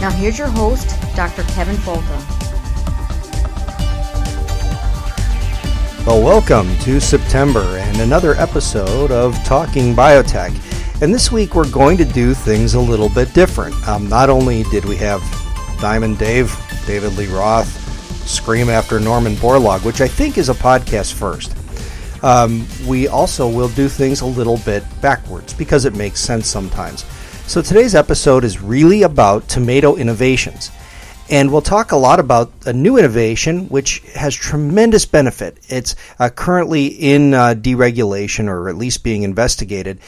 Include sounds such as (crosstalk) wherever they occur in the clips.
Now, here's your host, Dr. Kevin Folta. Well, welcome to September and another episode of Talking Biotech. And this week we're going to do things a little bit different. Um, not only did we have Diamond Dave, David Lee Roth, scream after Norman Borlaug, which I think is a podcast first. Um, we also will do things a little bit backwards because it makes sense sometimes. So today's episode is really about tomato innovations. And we'll talk a lot about a new innovation which has tremendous benefit. It's uh, currently in uh, deregulation or at least being investigated.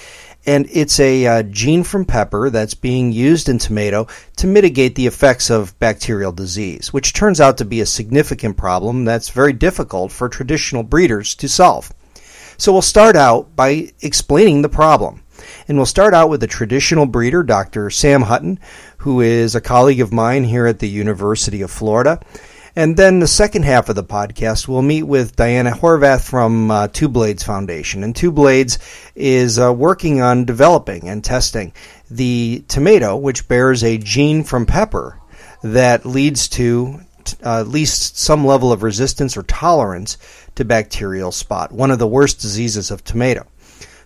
And it's a uh, gene from pepper that's being used in tomato to mitigate the effects of bacterial disease, which turns out to be a significant problem that's very difficult for traditional breeders to solve. So we'll start out by explaining the problem. And we'll start out with a traditional breeder, Dr. Sam Hutton, who is a colleague of mine here at the University of Florida. And then the second half of the podcast, we'll meet with Diana Horvath from uh, Two Blades Foundation. And Two Blades is uh, working on developing and testing the tomato, which bears a gene from pepper that leads to uh, at least some level of resistance or tolerance to bacterial spot, one of the worst diseases of tomato.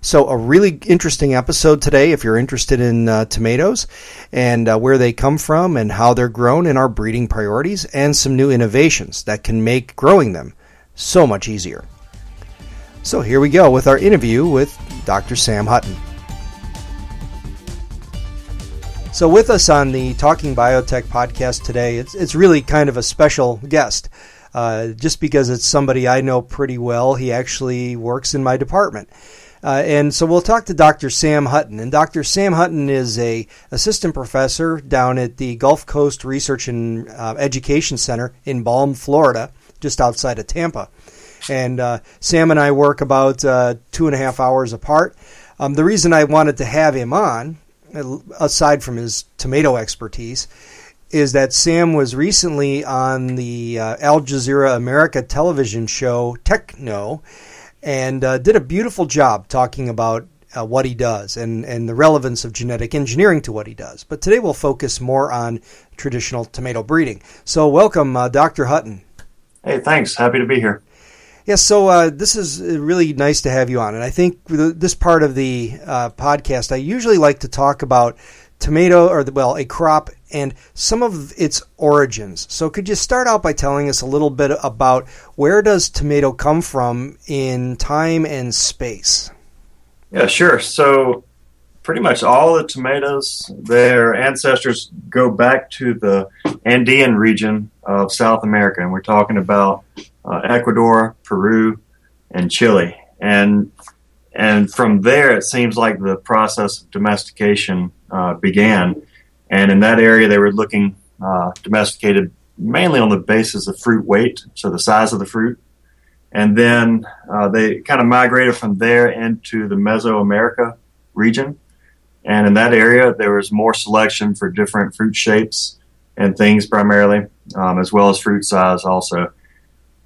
So, a really interesting episode today if you're interested in uh, tomatoes and uh, where they come from and how they're grown and our breeding priorities, and some new innovations that can make growing them so much easier. So, here we go with our interview with Dr. Sam Hutton. So, with us on the Talking Biotech podcast today, it's, it's really kind of a special guest. Uh, just because it's somebody I know pretty well, he actually works in my department. Uh, and so we'll talk to Dr. Sam Hutton. And Dr. Sam Hutton is a assistant professor down at the Gulf Coast Research and uh, Education Center in Balm, Florida, just outside of Tampa. And uh, Sam and I work about uh, two and a half hours apart. Um, the reason I wanted to have him on, aside from his tomato expertise, is that Sam was recently on the uh, Al Jazeera America television show TechKnow and uh, did a beautiful job talking about uh, what he does and, and the relevance of genetic engineering to what he does. But today we'll focus more on traditional tomato breeding. So, welcome, uh, Dr. Hutton. Hey, thanks. Happy to be here. Yes, so uh, this is really nice to have you on. And I think this part of the uh, podcast, I usually like to talk about tomato, or well, a crop and some of its origins. So could you start out by telling us a little bit about where does tomato come from in time and space? Yeah, sure. So pretty much all the tomatoes, their ancestors go back to the Andean region of South America, and we're talking about uh, Ecuador, Peru, and Chile. And and from there, it seems like the process of domestication uh, began. And in that area, they were looking uh, domesticated mainly on the basis of fruit weight, so the size of the fruit. And then uh, they kind of migrated from there into the Mesoamerica region. And in that area, there was more selection for different fruit shapes and things primarily, um, as well as fruit size also.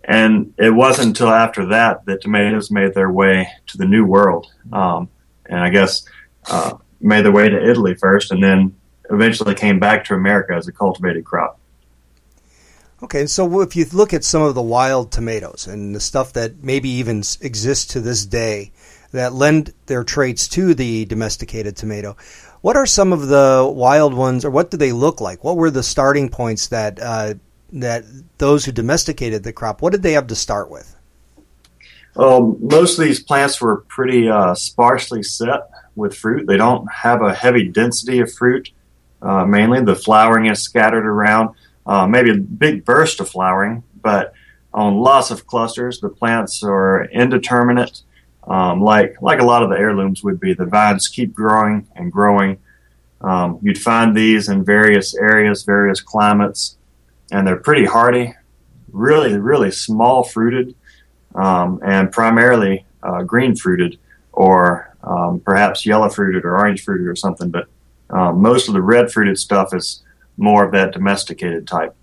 And it wasn't until after that that tomatoes made their way to the New World, um, and I guess uh, made their way to Italy first, and then eventually came back to America as a cultivated crop. Okay, so if you look at some of the wild tomatoes and the stuff that maybe even exists to this day that lend their traits to the domesticated tomato, what are some of the wild ones, or what do they look like? What were the starting points that uh, that those who domesticated the crop? What did they have to start with? Well, most of these plants were pretty uh, sparsely set with fruit. They don't have a heavy density of fruit. Uh, mainly, the flowering is scattered around. Uh, maybe a big burst of flowering, but on lots of clusters, the plants are indeterminate um, like like a lot of the heirlooms would be. The vines keep growing and growing. Um, you'd find these in various areas, various climates, and they're pretty hardy, really, really small fruited, um, and primarily uh, green fruited, or um, perhaps yellow fruited or orange fruited or something. But um, most of the red fruited stuff is more of that domesticated type.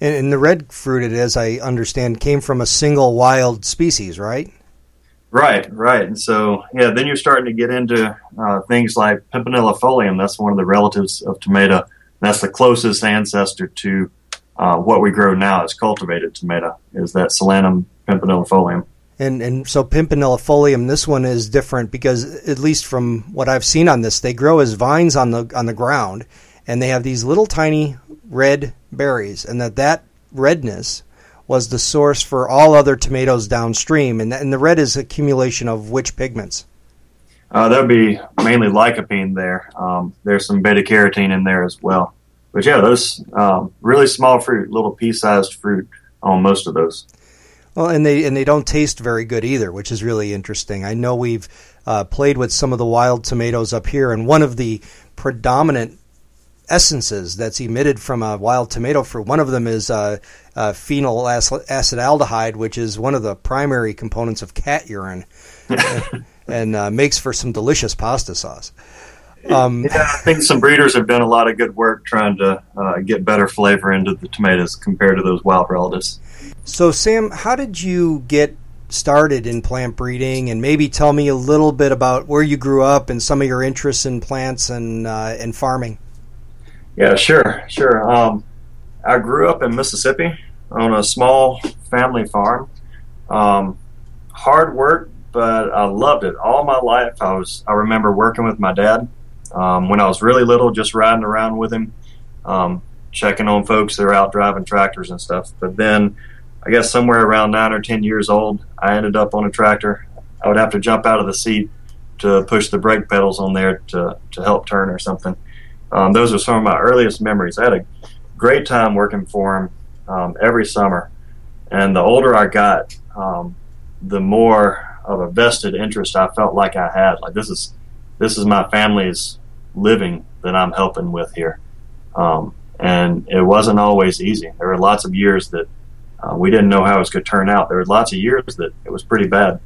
And, and the red fruited, as I understand, came from a single wild species, right? Right, right. And so, yeah, then you're starting to get into uh, things like Pimpinellifolium. That's one of the relatives of tomato. That's the closest ancestor to uh, what we grow now as cultivated tomato, is that Solanum pimpinellifolium. And and so pimpinellifolium, this one is different because at least from what I've seen on this, they grow as vines on the on the ground, and they have these little tiny red berries, and that that redness was the source for all other tomatoes downstream. And, and the red is accumulation of which pigments? Uh, that would be mainly lycopene there. Um, there's some beta carotene in there as well. But yeah, those um, really small fruit, little pea-sized fruit on most of those. Well, and they and they don't taste very good either, which is really interesting. I know we've uh, played with some of the wild tomatoes up here, and one of the predominant essences that's emitted from a wild tomato fruit. One of them is uh, uh, phenyl acetaldehyde, which is one of the primary components of cat urine, (laughs) and uh, makes for some delicious pasta sauce. Um, yeah, I think some breeders have done a lot of good work trying to uh, get better flavor into the tomatoes compared to those wild relatives. So, Sam, how did you get started in plant breeding, and maybe tell me a little bit about where you grew up and some of your interests in plants and uh, and farming? Yeah, sure, sure. Um, I grew up in Mississippi on a small family farm. Um, hard work, but I loved it all my life. I was I remember working with my dad um, when I was really little, just riding around with him, um, checking on folks that are out driving tractors and stuff. But then, I guess somewhere around nine or ten years old, I ended up on a tractor. I would have to jump out of the seat to push the brake pedals on there to to help turn or something. Um, those are some of my earliest memories. I had a great time working for him um, every summer, and the older I got, um, the more of a vested interest I felt like I had. Like this is this is my family's living that I'm helping with here, um, and it wasn't always easy. There were lots of years that uh, we didn't know how it was going to turn out. There were lots of years that it was pretty bad.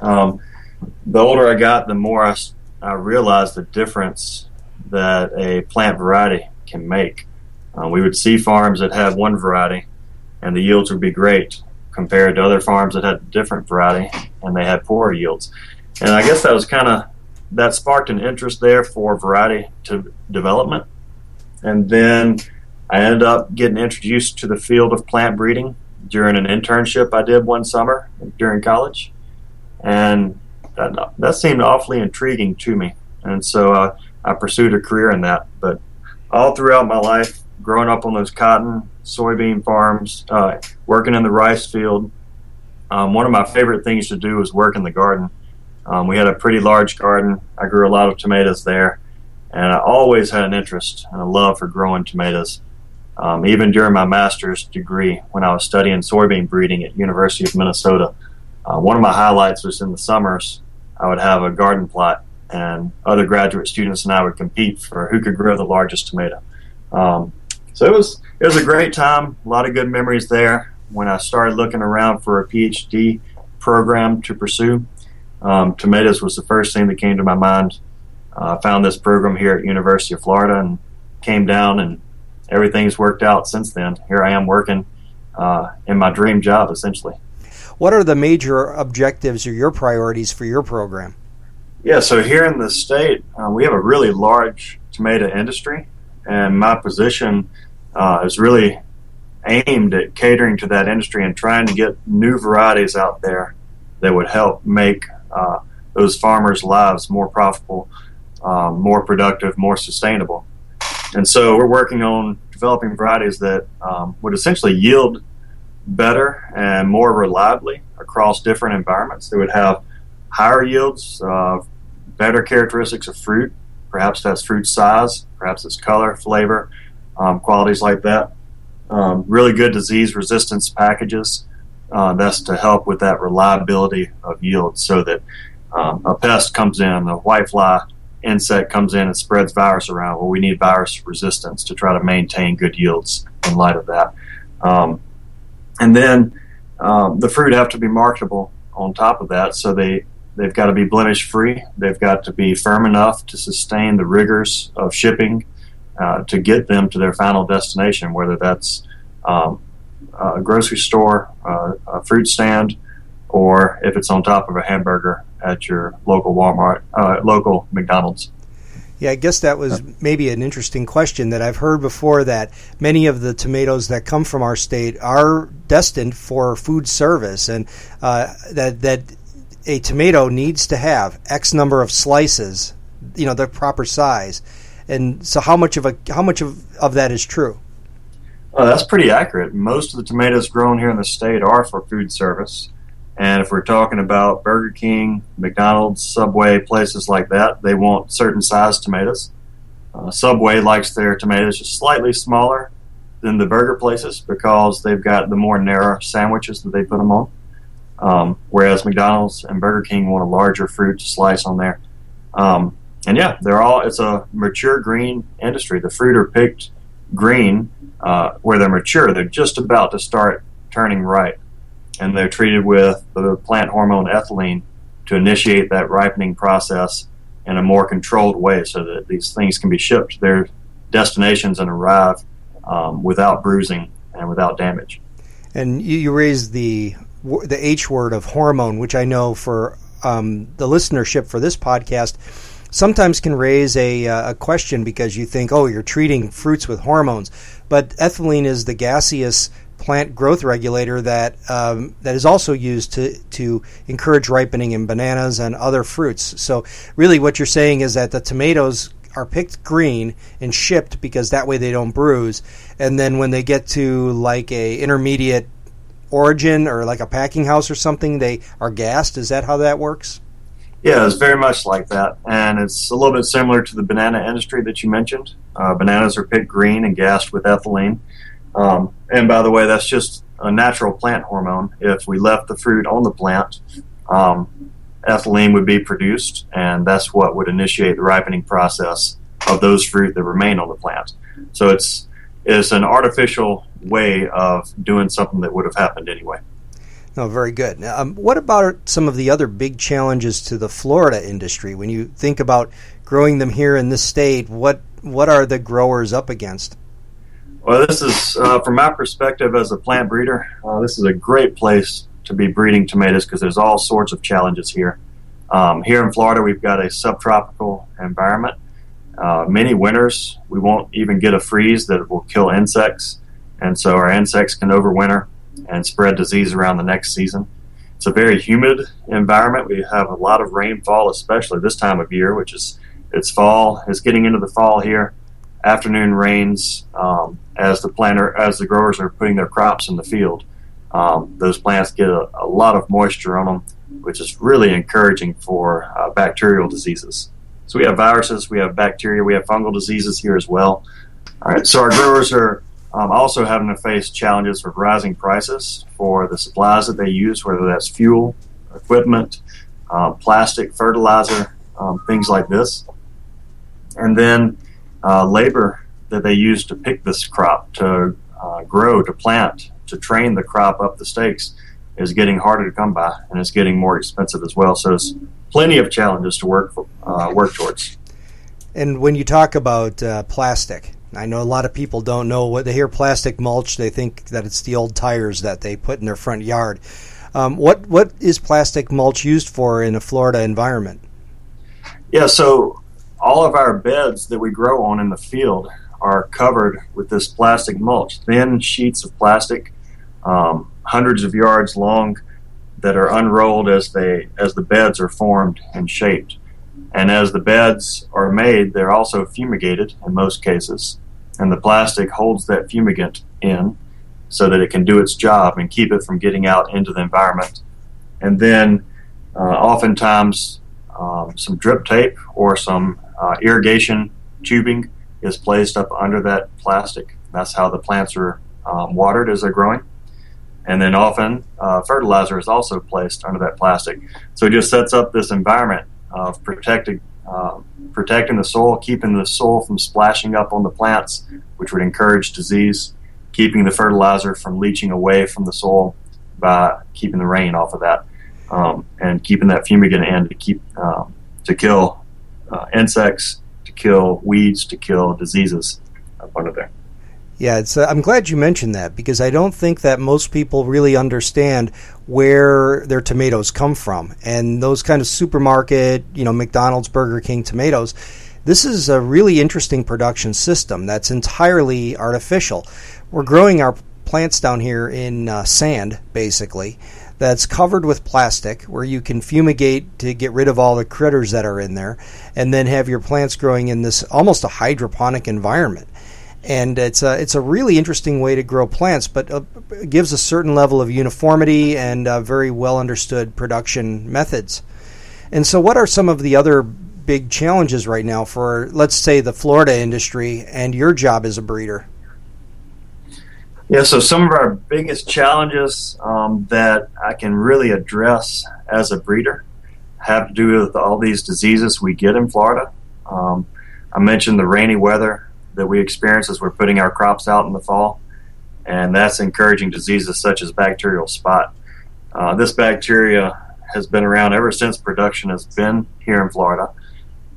Um, the older I got, the more I, I realized the difference that a plant variety can make. Uh, we would see farms that had one variety, and the yields would be great compared to other farms that had a different variety, and they had poorer yields. And I guess that was kind of that sparked an interest there for variety to development. And then I ended up getting introduced to the field of plant breeding during an internship I did one summer during college, and that, that seemed awfully intriguing to me. And so uh, I pursued a career in that. But all throughout my life, growing up on those cotton, soybean farms, uh, working in the rice field, um, one of my favorite things to do was work in the garden. Um, we had a pretty large garden. I grew a lot of tomatoes there, and I always had an interest and a love for growing tomatoes. Um, even during my master's degree, when I was studying soybean breeding at University of Minnesota, uh, one of my highlights was in the summers. I would have a garden plot and other graduate students and I would compete for who could grow the largest tomato. Um, so it was it was a great time, a lot of good memories there. When I started looking around for a PhD program to pursue, um, tomatoes was the first thing that came to my mind. Uh, I found this program here at University of Florida and came down and everything's worked out since then. Here I am working uh, in my dream job, essentially. What are the major objectives or your priorities for your program? Yeah, so here in the state, uh, we have a really large tomato industry, and my position uh, is really aimed at catering to that industry and trying to get new varieties out there that would help make uh, those farmers' lives more profitable, um, more productive, more sustainable. And so we're working on developing varieties that um, would essentially yield better and more reliably across different environments. They would have higher yields, uh, better characteristics of fruit. Perhaps that's fruit size, perhaps it's color, flavor, um, qualities like that. Um, really good disease resistance packages. Uh, that's to help with that reliability of yield so that um, a pest comes in, a whitefly insect comes in and spreads virus around. Well, we need virus resistance to try to maintain good yields in light of that. Um, and then um, the fruit have to be marketable on top of that, so they they've got to be blemish free. They've got to be firm enough to sustain the rigors of shipping uh, to get them to their final destination, whether that's um, a grocery store, a fruit stand, or if it's on top of a hamburger at your local Walmart, uh, local McDonald's. Yeah, I guess that was maybe an interesting question that I've heard before that many of the tomatoes that come from our state are destined for food service and uh, that that a tomato needs to have X number of slices, you know, the proper size. And so how much of a how much of, of that is true? Uh, that's pretty accurate. Most of the tomatoes grown here in the state are for food service. And if we're talking about Burger King, McDonald's, Subway, places like that, they want certain size tomatoes. Uh, Subway likes their tomatoes just slightly smaller than the burger places because they've got the more narrow sandwiches that they put them on. Um, whereas McDonald's and Burger King want a larger fruit to slice on there. Um, and yeah, they're all, it's a mature green industry. The fruit are picked green uh, where they're mature. They're just about to start turning ripe and they're treated with the plant hormone ethylene to initiate that ripening process in a more controlled way so that these things can be shipped to their destinations and arrive um, without bruising and without damage. And you, you raised the the H word of hormone, which I know for um, the listenership for this podcast sometimes can raise a, uh, a question because you think, oh, you're treating fruits with hormones. But ethylene is the gaseous plant growth regulator that um, that is also used to to encourage ripening in bananas and other fruits. So really, what you're saying is that the tomatoes are picked green and shipped because that way they don't bruise, and then when they get to like a intermediate origin or like a packing house or something, they are gassed. Is that how that works? Yeah, it's very much like that, and it's a little bit similar to the banana industry that you mentioned. Uh, bananas are picked green and gassed with ethylene um, and by the way, that's just a natural plant hormone. If we left the fruit on the plant, um, ethylene would be produced, and that's what would initiate the ripening process of those fruit that remain on the plant. So it's it's an artificial way of doing something that would have happened anyway. No, very good. Um, what about some of the other big challenges to the Florida industry? When you think about growing them here in this state, what what are the growers up against? Well, this is, uh, from my perspective as a plant breeder, uh, this is a great place to be breeding tomatoes because there's all sorts of challenges here. Um, here in Florida, we've got a subtropical environment. Uh, many winters, we won't even get a freeze that will kill insects, and so our insects can overwinter and spread disease around the next season. It's a very humid environment. We have a lot of rainfall, especially this time of year, which is it's fall. It's getting into the fall here afternoon rains um, as the planter as the growers are putting their crops in the field. Um, those plants get a, a, lot of moisture on them, which is really encouraging for uh, bacterial diseases. So we have viruses, we have bacteria, we have fungal diseases here as well. All right, so our growers are um, also having to face challenges with rising prices for the supplies that they use, whether that's fuel, equipment, uh, plastic, fertilizer, um, things like this. And then uh, labor that they use to pick this crop, to uh, grow, to plant, to train the crop up the stakes is getting harder to come by and it's getting more expensive as well. So there's plenty of challenges to work uh, work towards. And when you talk about uh, plastic, I know a lot of people don't know what they hear plastic mulch. They think that it's the old tires that they put in their front yard. Um, what what is plastic mulch used for in a Florida environment? Yeah, so all of our beds that we grow on in the field are covered with this plastic mulch, thin sheets of plastic, um, hundreds of yards long, that are unrolled as they as the beds are formed and shaped. And as the beds are made, they're also fumigated in most cases, and the plastic holds that fumigant in so that it can do its job and keep it from getting out into the environment. And then, uh, oftentimes, um, some drip tape or some uh, irrigation tubing is placed up under that plastic. That's how the plants are um, watered as they're growing. And then often uh, fertilizer is also placed under that plastic. So it just sets up this environment of protecting uh, protecting the soil, keeping the soil from splashing up on the plants, which would encourage disease, keeping the fertilizer from leaching away from the soil by keeping the rain off of that, um, and keeping that fumigant in to keep um, to kill uh, insects, to kill weeds, to kill diseases up under there. Yeah, it's. Uh, I'm glad you mentioned that because I don't think that most people really understand where their tomatoes come from, and those kind of supermarket, you know, McDonald's, Burger King tomatoes. This is a really interesting production system that's entirely artificial. We're growing our plants down here in uh, sand, basically, that's covered with plastic where you can fumigate to get rid of all the critters that are in there, and then have your plants growing in this almost a hydroponic environment and it's a it's a really interesting way to grow plants, but uh, gives a certain level of uniformity and uh, very well understood production methods. And so, what are some of the other big challenges right now for, let's say, the Florida industry and your job as a breeder? Yeah, so some of our biggest challenges um, that I can really address as a breeder have to do with all these diseases we get in Florida. Um, I mentioned the rainy weather that we experience as we're putting our crops out in the fall, and that's encouraging diseases such as bacterial spot. Uh, this bacteria has been around ever since production has been here in Florida,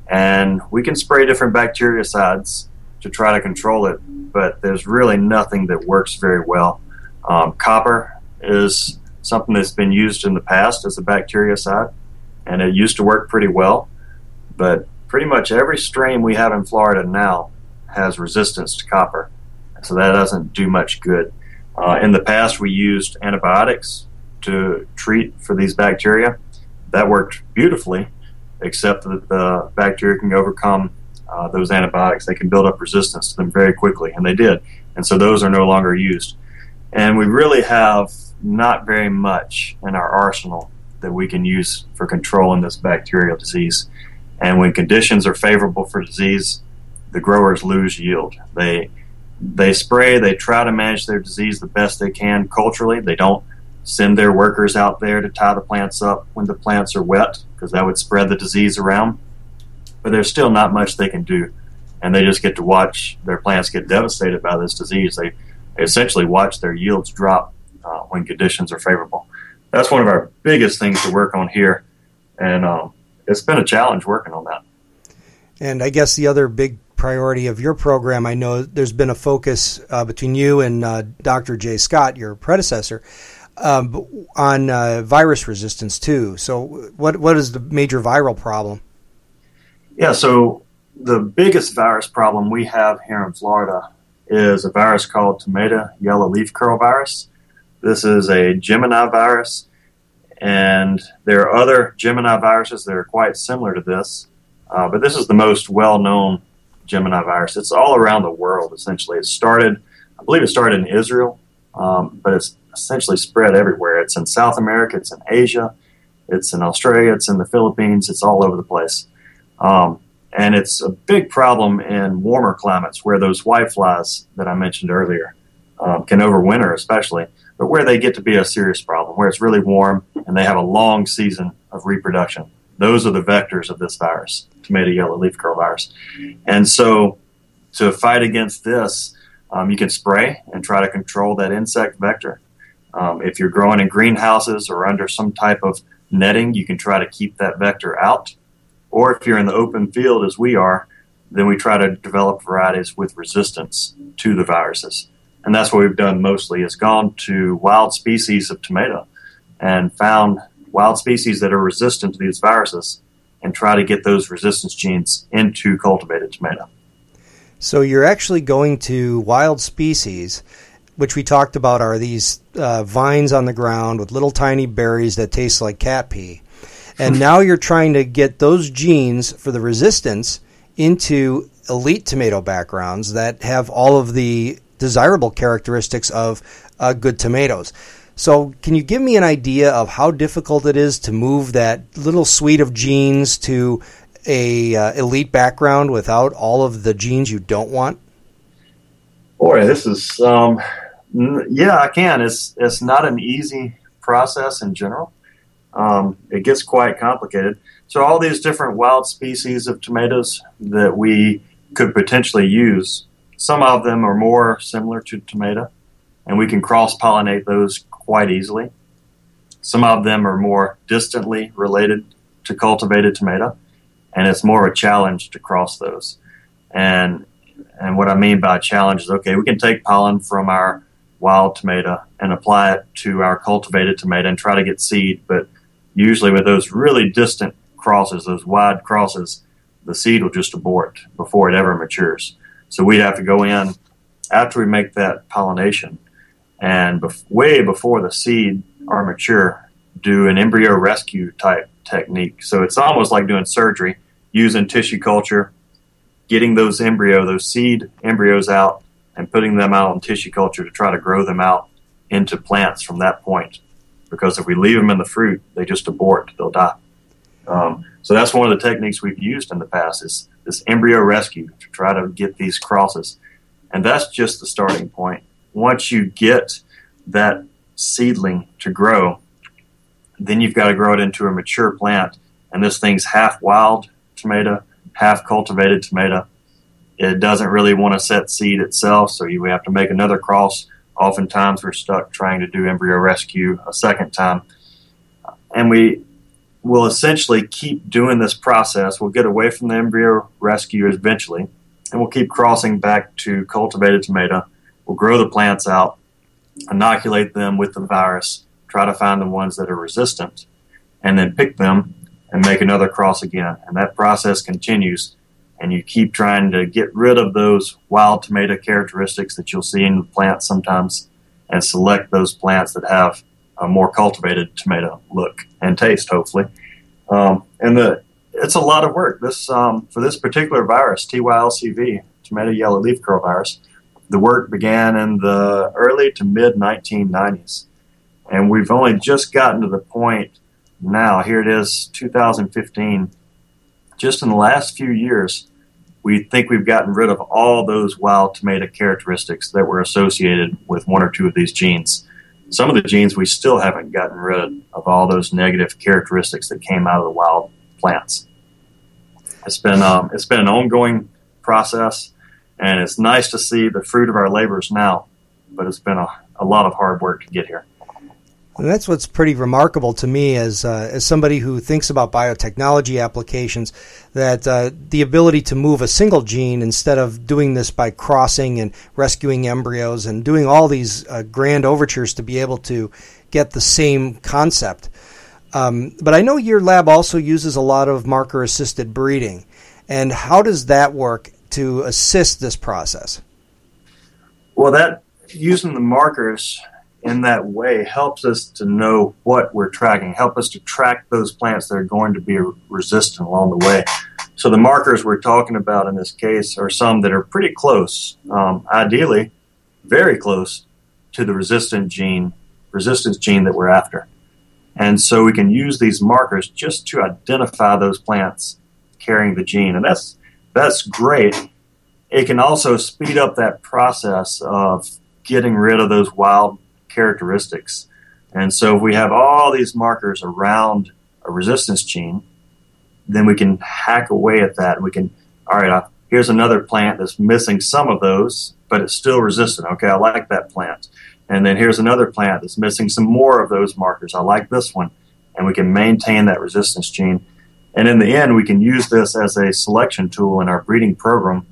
and we can spray different bactericides to try to control it, but there's really nothing that works very well. Um, copper is something that's been used in the past as a bactericide, and it used to work pretty well, but pretty much every strain we have in Florida now has resistance to copper, so that doesn't do much good. Uh, in the past, we used antibiotics to treat for these bacteria. That worked beautifully, except that the bacteria can overcome uh, those antibiotics. They can build up resistance to them very quickly, and they did. And so those are no longer used. And we really have not very much in our arsenal that we can use for controlling this bacterial disease. And when conditions are favorable for disease, the growers lose yield. They they spray, they try to manage their disease the best they can culturally. They don't send their workers out there to tie the plants up when the plants are wet because that would spread the disease around. But there's still not much they can do. And they just get to watch their plants get devastated by this disease. They, essentially watch their yields drop uh, when conditions are favorable. That's one of our biggest things to work on here. And um, it's been a challenge working on that. And I guess the other big priority of your program, I know there's been a focus uh, between you and uh, Dr. Jay Scott, your predecessor, um, on uh, virus resistance too. So, what what is the major viral problem? Yeah, so the biggest virus problem we have here in Florida is a virus called tomato yellow leaf curl virus. This is a geminivirus, and there are other geminiviruses that are quite similar to this, uh, but this is the most well known geminivirus. It's all around the world, essentially. It started, I believe it started in Israel, um, but it's essentially spread everywhere. It's in South America, it's in Asia, it's in Australia, it's in the Philippines, it's all over the place. Um, and it's a big problem in warmer climates where those whiteflies that I mentioned earlier um, can overwinter, especially, but where they get to be a serious problem, where it's really warm and they have a long season of reproduction. Those are the vectors of this virus tomato yellow leaf curl virus. And so, to fight against this, um, you can spray and try to control that insect vector. Um, if you're growing in greenhouses or under some type of netting, you can try to keep that vector out. Or if you're in the open field, as we are, then we try to develop varieties with resistance to the viruses. And that's what we've done mostly is gone to wild species of tomato and found wild species that are resistant to these viruses and try to get those resistance genes into cultivated tomato. So you're actually going to wild species, which we talked about are these uh, vines on the ground with little tiny berries that taste like cat pee. And (laughs) now you're trying to get those genes for the resistance into elite tomato backgrounds that have all of the desirable characteristics of uh, good tomatoes. So, can you give me an idea of how difficult it is to move that little suite of genes to a uh, elite background without all of the genes you don't want? Boy, this is um, yeah, I can. It's it's not an easy process in general. Um, it gets quite complicated. So all these different wild species of tomatoes that we could potentially use, some of them are more similar to tomato, and we can cross pollinate those quite easily. Some of them are more distantly related to cultivated tomato, and it's more of a challenge to cross those. And and what I mean by challenge is okay, we can take pollen from our wild tomato and apply it to our cultivated tomato and try to get seed, but usually with those really distant crosses, those wide crosses, the seed will just abort before it ever matures. So we'd have to go in after we make that pollination and bef- way before the seed are mature, do an embryo rescue type technique. So it's almost like doing surgery using tissue culture, getting those embryo, those seed embryos out, and putting them out in tissue culture to try to grow them out into plants from that point. Because if we leave them in the fruit, they just abort; they'll die. Um, so that's one of the techniques we've used in the past is this embryo rescue to try to get these crosses, and that's just the starting point once you get that seedling to grow, then you've got to grow it into a mature plant. And this thing's half wild tomato, half cultivated tomato. It doesn't really want to set seed itself, so you have to make another cross. Oftentimes, we're stuck trying to do embryo rescue a second time. And we will essentially keep doing this process. We'll get away from the embryo rescue eventually, and we'll keep crossing back to cultivated tomato We'll grow the plants out, inoculate them with the virus, try to find the ones that are resistant, and then pick them and make another cross again. And that process continues. And you keep trying to get rid of those wild tomato characteristics that you'll see in the plants sometimes and select those plants that have a more cultivated tomato look and taste, hopefully. Um, and the it's a lot of work. This um, for this particular virus, TYLCV, tomato yellow leaf curl virus the work began in the early to mid 1990s. And we've only just gotten to the point now, here it is, 2015. Just in the last few years, we think we've gotten rid of all those wild tomato characteristics that were associated with one or two of these genes. Some of the genes we still haven't gotten rid of all those negative characteristics that came out of the wild plants. It's been um, it's been an ongoing process and it's nice to see the fruit of our labors now. But it's been a, a lot of hard work to get here. And that's what's pretty remarkable to me as uh, as somebody who thinks about biotechnology applications. That uh, the ability to move a single gene instead of doing this by crossing and rescuing embryos and doing all these uh, grand overtures to be able to get the same concept. Um, but I know your lab also uses a lot of marker assisted breeding. And how does that work to assist this process? Well, that using the markers in that way helps us to know what we're tracking, help us to track those plants that are going to be resistant along the way. So the markers we're talking about in this case are some that are pretty close, um, ideally very close to the resistant gene, resistance gene that we're after. And so we can use these markers just to identify those plants carrying the gene. And that's that's great. It can also speed up that process of getting rid of those wild characteristics. And so if we have all these markers around a resistance gene, then we can hack away at that. We can, all right, uh, here's another plant that's missing some of those, but it's still resistant. Okay, I like that plant. And then here's another plant that's missing some more of those markers. I like this one. And we can maintain that resistance gene And in the end, we can use this as a selection tool in our breeding program.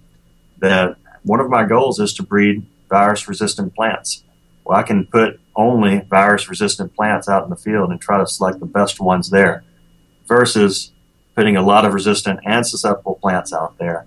That one of my goals is to breed virus resistant plants. Well, I can put only virus resistant plants out in the field and try to select the best ones there versus putting a lot of resistant and susceptible plants out there,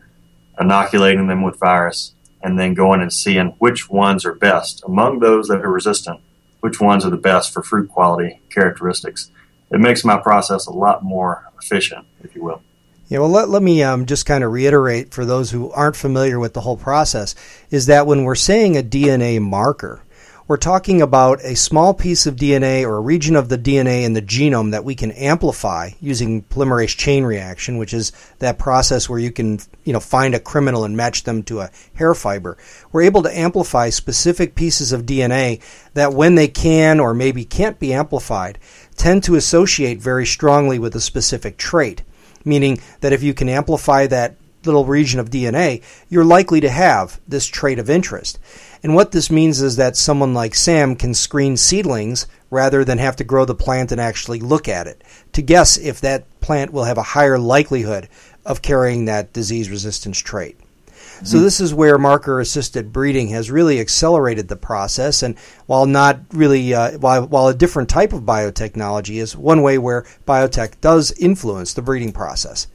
inoculating them with virus, and then going and seeing which ones are best among those that are resistant, which ones are the best for fruit quality characteristics. It makes my process a lot more efficient, if you will. Yeah, well, let, let me um, just kind of reiterate for those who aren't familiar with the whole process is that when we're saying a DNA marker, we're talking about a small piece of DNA or a region of the DNA in the genome that we can amplify using polymerase chain reaction, which is that process where you can, you know, find a criminal and match them to a hair fiber. We're able to amplify specific pieces of DNA that when they can or maybe can't be amplified, tend to associate very strongly with a specific trait. Meaning that if you can amplify that little region of DNA, you're likely to have this trait of interest. And what this means is that someone like Sam can screen seedlings rather than have to grow the plant and actually look at it to guess if that plant will have a higher likelihood of carrying that disease resistance trait. So this is where marker assisted breeding has really accelerated the process, and while not really, uh, while, while a different type of biotechnology is one way where biotech does influence the breeding process.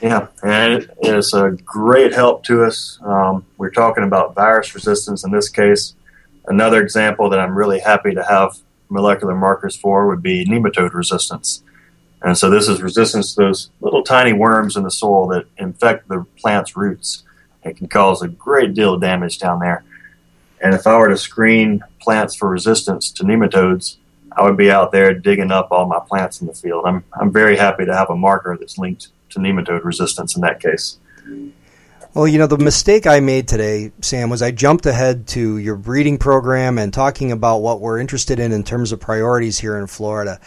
Yeah, and it is a great help to us. Um, we're talking about virus resistance in this case. Another example that I'm really happy to have molecular markers for would be nematode resistance. And so this is resistance to those little tiny worms in the soil that infect the plant's roots. It can cause a great deal of damage down there. And if I were to screen plants for resistance to nematodes, I would be out there digging up all my plants in the field. I'm, I'm very happy to have a marker that's linked to nematode resistance in that case. Well, you know, the mistake I made today, Sam, was I jumped ahead to your breeding program and talking about what we're interested in in terms of priorities here in Florida.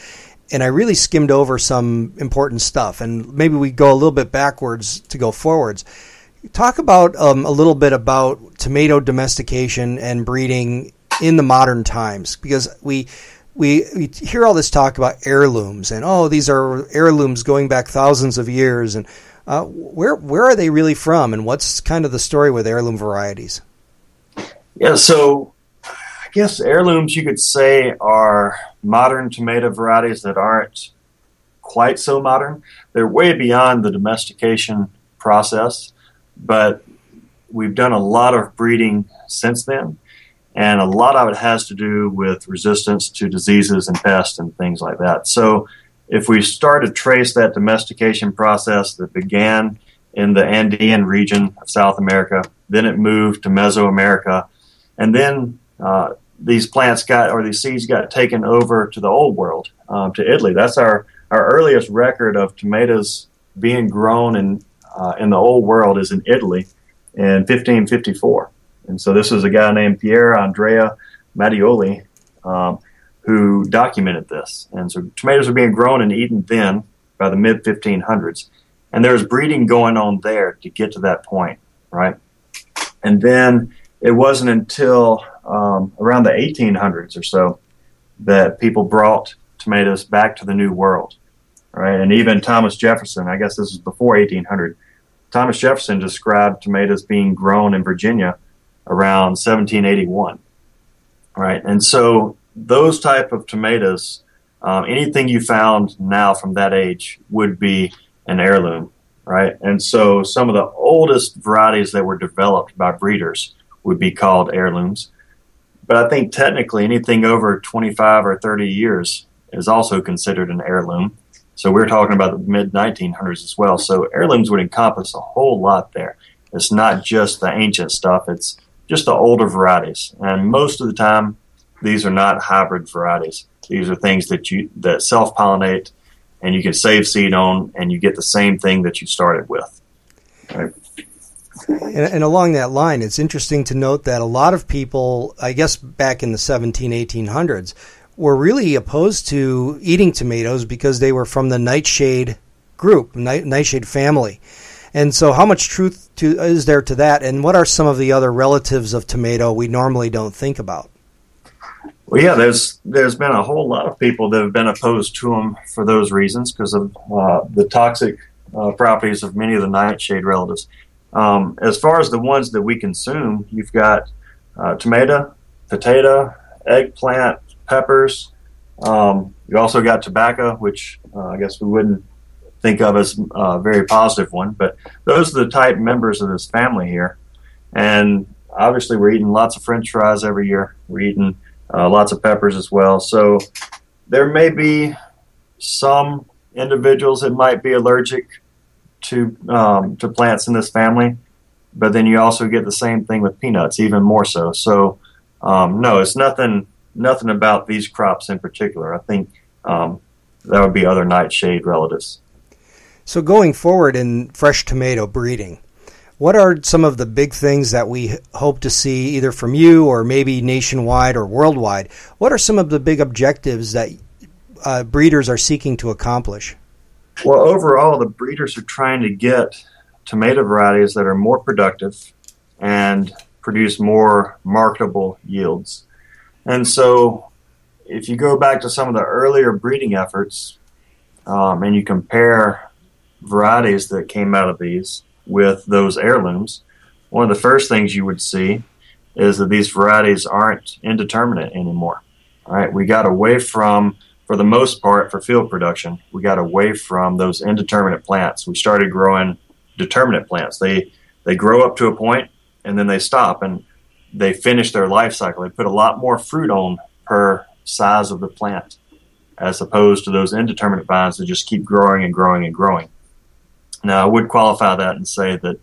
And I really skimmed over some important stuff. And maybe we go a little bit backwards to go forwards. Talk about um, a little bit about tomato domestication and breeding in the modern times because we we, we hear all this talk about heirlooms and oh these are heirlooms going back thousands of years and uh, where where are they really from and what's kind of the story with heirloom varieties? Yeah, so I guess heirlooms you could say are modern tomato varieties that aren't quite so modern. They're way beyond the domestication process, but we've done a lot of breeding since then and a lot of it has to do with resistance to diseases and pests and things like that. So, if we start to trace that domestication process that began in the Andean region of South America, then it moved to Mesoamerica, and then uh, these plants got or these seeds got taken over to the Old World, um, to Italy. That's our our earliest record of tomatoes being grown in uh, in the Old World is in Italy in 1554. And so this was a guy named Pierre Andrea Mattioli um, who documented this. And so tomatoes were being grown and eaten then by the mid 1500s. And there was breeding going on there to get to that point, right? And then it wasn't until um, around the 1800s or so that people brought tomatoes back to the New World, right? And even Thomas Jefferson, I guess this is before 1800, Thomas Jefferson described tomatoes being grown in Virginia around 1781, right? And so those type of tomatoes, um, anything you found now from that age would be an heirloom, right? And so some of the oldest varieties that were developed by breeders would be called heirlooms. But I think technically anything over 25 or 30 years is also considered an heirloom. So we're talking about the mid 1900s as well. So heirlooms would encompass a whole lot there. It's not just the ancient stuff. It's just the older varieties. And most of the time, these are not hybrid varieties. These are things that you that self pollinate, and you can save seed on, and you get the same thing that you started with. Right? And, and, along that line, it's interesting to note that a lot of people, I guess back in the 17, 1800s, were really opposed to eating tomatoes because they were from the nightshade group, night, nightshade family. And so, how much truth to, is there to that? And what are some of the other relatives of tomato we normally don't think about? Well, yeah, there's there's been a whole lot of people that have been opposed to them for those reasons because of uh, the toxic uh, properties of many of the nightshade relatives. Um, as far as the ones that we consume, you've got uh, tomato, potato, eggplant, peppers. Um, you also got tobacco, which uh, I guess we wouldn't think of as a very positive one, but those are the type members of this family here. And obviously, we're eating lots of French fries every year. We're eating uh, lots of peppers as well. So there may be some individuals that might be allergic to um, to plants in this family, but then you also get the same thing with peanuts, even more so. So um, no, it's nothing nothing about these crops in particular. I think um, that would be other nightshade relatives. So going forward in fresh tomato breeding, what are some of the big things that we hope to see either from you or maybe nationwide or worldwide? What are some of the big objectives that uh, breeders are seeking to accomplish? Well, overall, the breeders are trying to get tomato varieties that are more productive and produce more marketable yields. And so, if you go back to some of the earlier breeding efforts um, and you compare varieties that came out of these with those heirlooms, one of the first things you would see is that these varieties aren't indeterminate anymore. All right, we got away from, for the most part, for field production, we got away from those indeterminate plants. We started growing determinate plants. They they grow up to a point and then they stop and they finish their life cycle. They put a lot more fruit on per size of the plant, as opposed to those indeterminate vines that just keep growing and growing and growing. Now, I would qualify that and say that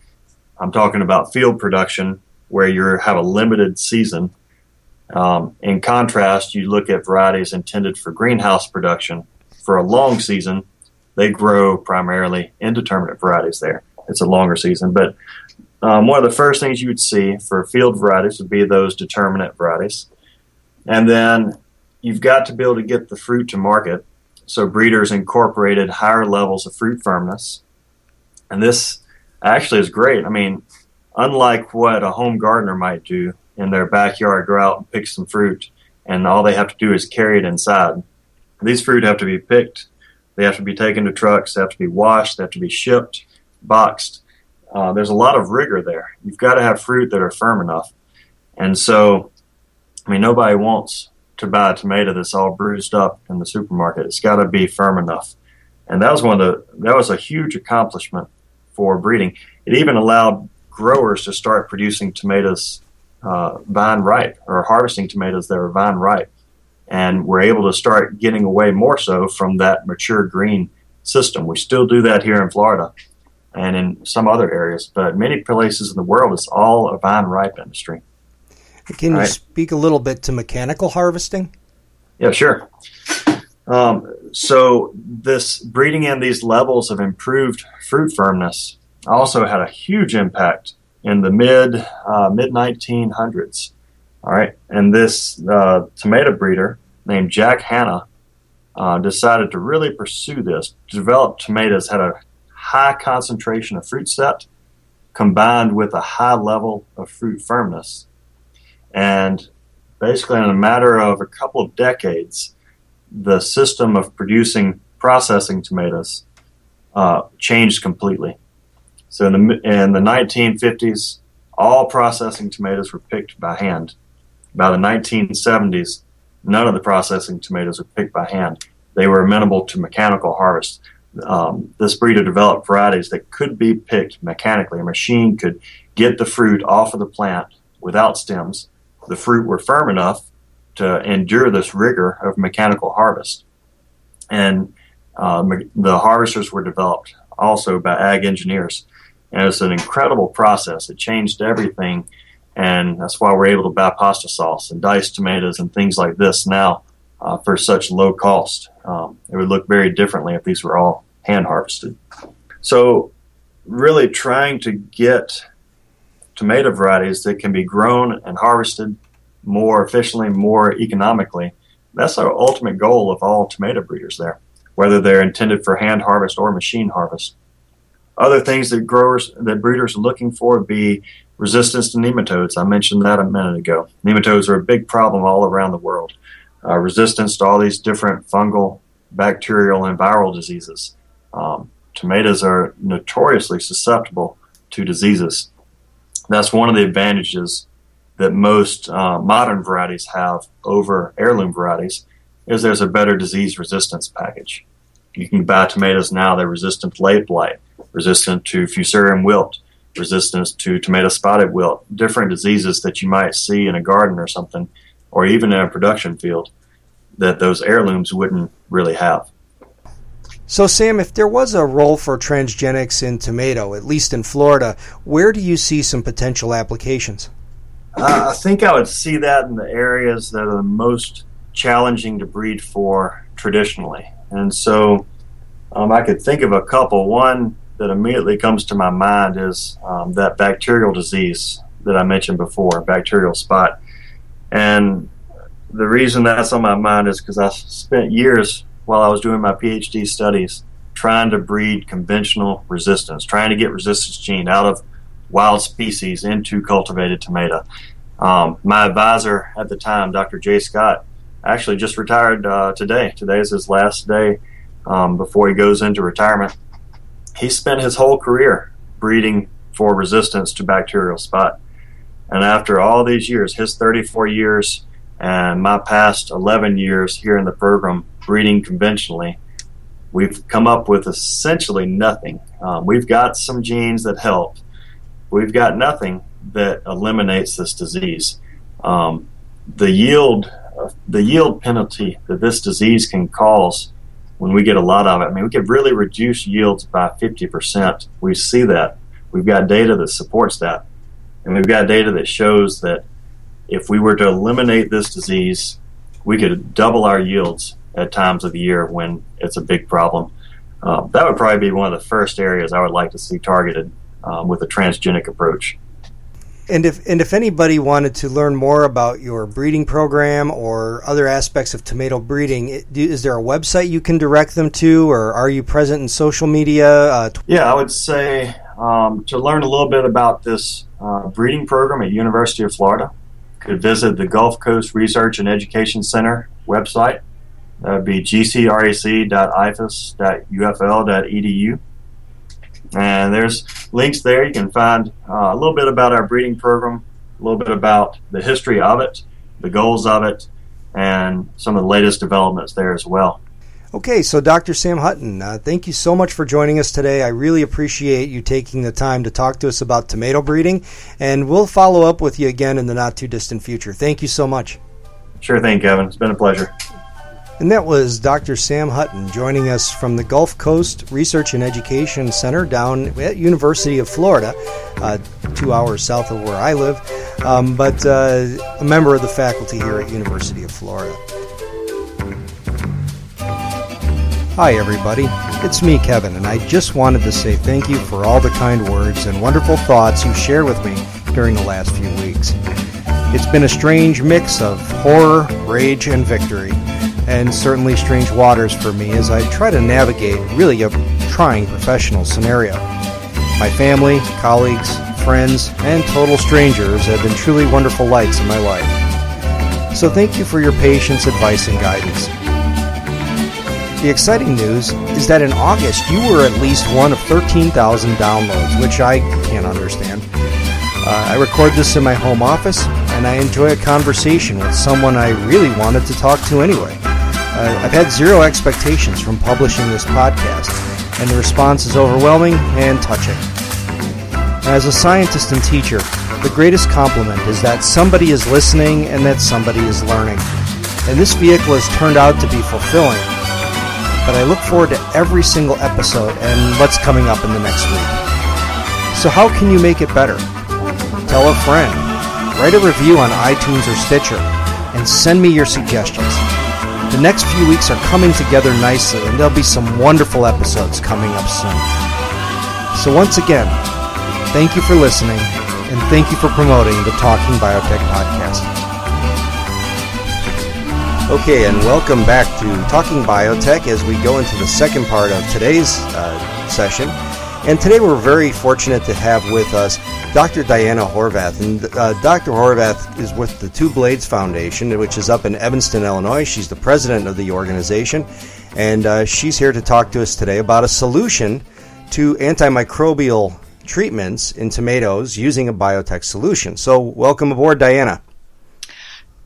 I'm talking about field production where you have a limited season. Um, in contrast, you look at varieties intended for greenhouse production for a long season. They grow primarily indeterminate varieties there. It's a longer season, but um, one of the first things you would see for field varieties would be those determinate varieties. And then you've got to be able to get the fruit to market. So breeders incorporated higher levels of fruit firmness and this actually is great. I mean, unlike what a home gardener might do in their backyard, go out and pick some fruit, and all they have to do is carry it inside. These fruit have to be picked. They have to be taken to trucks. They have to be washed. They have to be shipped, boxed. Uh, there's a lot of rigor there. You've got to have fruit that are firm enough. And so, I mean, nobody wants to buy a tomato that's all bruised up in the supermarket. It's got to be firm enough. And that was one of the, that was a huge accomplishment for breeding. It even allowed growers to start producing tomatoes uh, vine ripe or harvesting tomatoes that are vine ripe. And we're able to start getting away more so from that mature green system. We still do that here in Florida and in some other areas, but many places in the world, it's all a vine ripe industry. Can you speak a little bit to mechanical harvesting? Yeah, sure. Um, so this breeding in these levels of improved fruit firmness also had a huge impact in the mid uh, mid 1900s. All right, and this uh, tomato breeder named Jack Hanna uh, decided to really pursue this. Developed tomatoes had a high concentration of fruit set combined with a high level of fruit firmness, and basically in a matter of a couple of decades the system of producing processing tomatoes uh, changed completely. So in the in the 1950s, all processing tomatoes were picked by hand. By the 1970s, none of the processing tomatoes were picked by hand. They were amenable to mechanical harvest. Um, this breeder developed varieties that could be picked mechanically. A machine could get the fruit off of the plant without stems. The fruit were firm enough to endure this rigor of mechanical harvest. And uh, the harvesters were developed also by ag engineers. And it's an incredible process. It changed everything. And that's why we're able to buy pasta sauce and diced tomatoes and things like this now uh, for such low cost. Um, it would look very differently if these were all hand harvested. So, really trying to get tomato varieties that can be grown and harvested more efficiently, more economically. That's our ultimate goal of all tomato breeders there, whether they're intended for hand harvest or machine harvest. Other things that growers, that breeders are looking for would be resistance to nematodes. I mentioned that a minute ago. Nematodes are a big problem all around the world. Uh, resistance to all these different fungal, bacterial, and viral diseases. Um, tomatoes are notoriously susceptible to diseases. That's one of the advantages that most uh, modern varieties have over heirloom varieties is there's a better disease resistance package. You can buy tomatoes now, they're resistant to late blight, resistant to fusarium wilt, resistance to tomato spotted wilt, different diseases that you might see in a garden or something, or even in a production field that those heirlooms wouldn't really have. So, Sam, if there was a role for transgenics in tomato, at least in Florida, where do you see some potential applications? Uh, I think I would see that in the areas that are the most challenging to breed for traditionally. And so um, I could think of a couple. One that immediately comes to my mind is um, that bacterial disease that I mentioned before, bacterial spot. And the reason that's on my mind is because I spent years while I was doing my PhD studies trying to breed conventional resistance, trying to get resistance gene out of wild species into cultivated tomato. Um, my advisor at the time, Dr. Jay Scott, actually just retired uh, today. Today is his last day um, before he goes into retirement. He spent his whole career breeding for resistance to bacterial spot. And after all these years, his 34 years and my past 11 years here in the program breeding conventionally, we've come up with essentially nothing. Um, we've got some genes that help. We've got nothing that eliminates this disease. Um, the yield the yield penalty that this disease can cause when we get a lot of it. I mean, we could really reduce yields by 50%. We see that. We've got data that supports that. And we've got data that shows that if we were to eliminate this disease, we could double our yields at times of the year when it's a big problem. Um, that would probably be one of the first areas I would like to see targeted um, with a transgenic approach. And if and if anybody wanted to learn more about your breeding program or other aspects of tomato breeding, is there a website you can direct them to, or are you present in social media? Uh, yeah, I would say um, to learn a little bit about this uh, breeding program at University of Florida, could visit the Gulf Coast Research and Education Center website. That would be gcrec.ifas.ufl.edu. And there's links there. You can find uh, a little bit about our breeding program, a little bit about the history of it, the goals of it, and some of the latest developments there as well. Okay, so Dr. Sam Hutton, uh, thank you so much for joining us today. I really appreciate you taking the time to talk to us about tomato breeding, and we'll follow up with you again in the not too distant future. Thank you so much. Sure thing, Kevin. It's been a pleasure. And that was Dr. Sam Hutton joining us from the Gulf Coast Research and Education Center down at University of Florida, uh, two hours south of where I live, um, but uh, a member of the faculty here at University of Florida. Hi, everybody. It's me, Kevin, and I just wanted to say thank you for all the kind words and wonderful thoughts you shared with me during the last few weeks. It's been a strange mix of horror, rage, and victory and certainly strange waters for me as I try to navigate really a trying professional scenario. My family, colleagues, friends, and total strangers have been truly wonderful lights in my life. So thank you for your patience, advice, and guidance. The exciting news is that in August you were at least one of 13,000 downloads, which I can't understand. Uh, I record this in my home office, and I enjoy a conversation with someone I really wanted to talk to anyway. Uh, I've had zero expectations from publishing this podcast, and the response is overwhelming and touching. As a scientist and teacher, the greatest compliment is that somebody is listening and that somebody is learning. And this vehicle has turned out to be fulfilling. But I look forward to every single episode and what's coming up in the next week. So, how can you make it better? Tell a friend, write a review on iTunes or Stitcher, and send me your suggestions. The next few weeks are coming together nicely, and there'll be some wonderful episodes coming up soon. So, once again, thank you for listening, and thank you for promoting the Talking Biotech podcast. Okay, and welcome back to Talking Biotech as we go into the second part of today's uh, session. And today we're very fortunate to have with us Dr. Diana Horvath. And uh, Dr. Horvath is with the Two Blades Foundation, which is up in Evanston, Illinois. She's the president of the organization. And uh, she's here to talk to us today about a solution to antimicrobial treatments in tomatoes using a biotech solution. So, welcome aboard, Diana.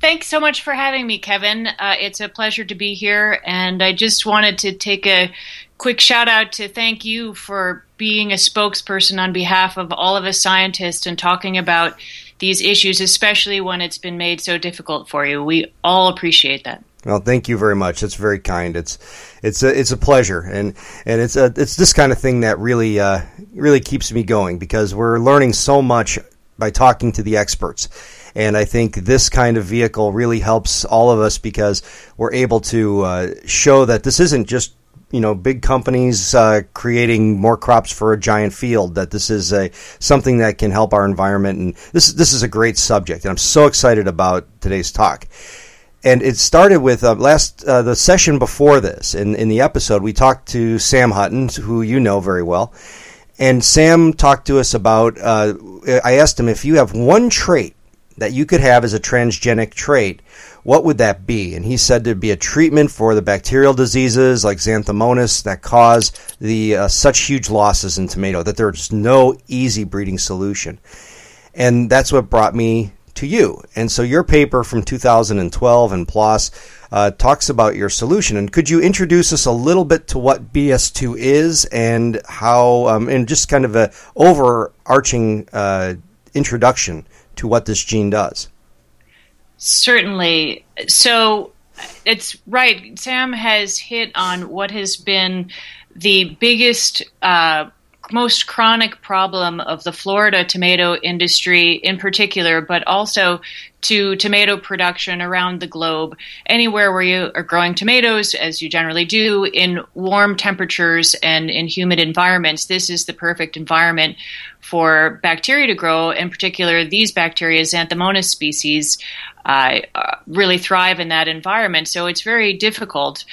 Thanks so much for having me, Kevin. Uh, it's a pleasure to be here, and I just wanted to take a quick shout out to thank you for being a spokesperson on behalf of all of us scientists and talking about these issues, especially when it's been made so difficult for you. We all appreciate that. Well, thank you very much. That's very kind. It's it's a it's a pleasure, and and it's a it's this kind of thing that really uh, really keeps me going because we're learning so much by talking to the experts, and I think this kind of vehicle really helps all of us because we're able to uh, show that this isn't just you know big companies uh, creating more crops for a giant field. That this is a something that can help our environment, and this this is a great subject, and I'm so excited about today's talk. And it started with uh, last uh, the session before this. In in the episode we talked to Sam Hutton who you know very well. And Sam talked to us about uh, I asked him if you have one trait that you could have as a transgenic trait what would that be and he said there'd be a treatment for the bacterial diseases like xanthomonas that cause the uh, such huge losses in tomato that there's no easy breeding solution and that's what brought me to you. And so your paper from 2012 and PLOS uh, talks about your solution. And could you introduce us a little bit to what BS2 is and how, um, and just kind of an overarching uh, introduction to what this gene does? Certainly. So it's right. Sam has hit on what has been the biggest uh, most chronic problem of the Florida tomato industry in particular, but also to tomato production around the globe. Anywhere where you are growing tomatoes, as you generally do, in warm temperatures and in humid environments, this is the perfect environment for bacteria to grow. In particular, these bacteria, Xanthomonas species, uh, really thrive in that environment. So it's very difficult.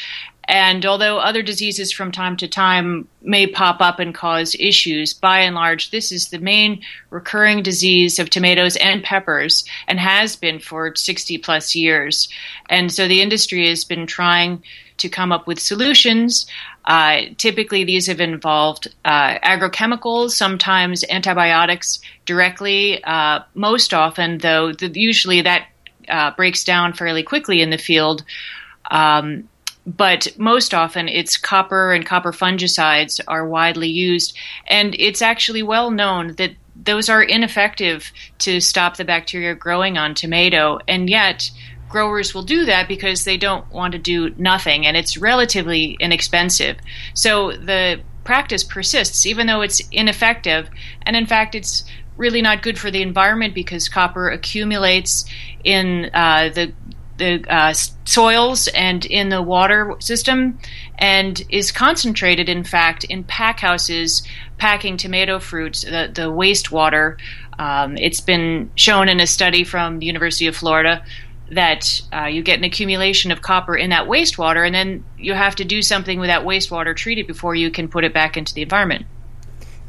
And although other diseases from time to time may pop up and cause issues, by and large, this is the main recurring disease of tomatoes and peppers and has been for 60 plus years. And so the industry has been trying to come up with solutions. Uh, typically, these have involved uh, agrochemicals, sometimes antibiotics directly. Uh, most often, though, the, usually that uh, breaks down fairly quickly in the field. Um, but most often it's copper and copper fungicides are widely used. And it's actually well known that those are ineffective to stop the bacteria growing on tomato. And yet, growers will do that because they don't want to do nothing and it's relatively inexpensive. So the practice persists even though it's ineffective. And in fact, it's really not good for the environment because copper accumulates in uh, the the uh, soils and in the water system, and is concentrated, in fact, in pack houses packing tomato fruits, the, the wastewater. Um, it's been shown in a study from the University of Florida that uh, you get an accumulation of copper in that wastewater, and then you have to do something with that wastewater, treat it before you can put it back into the environment.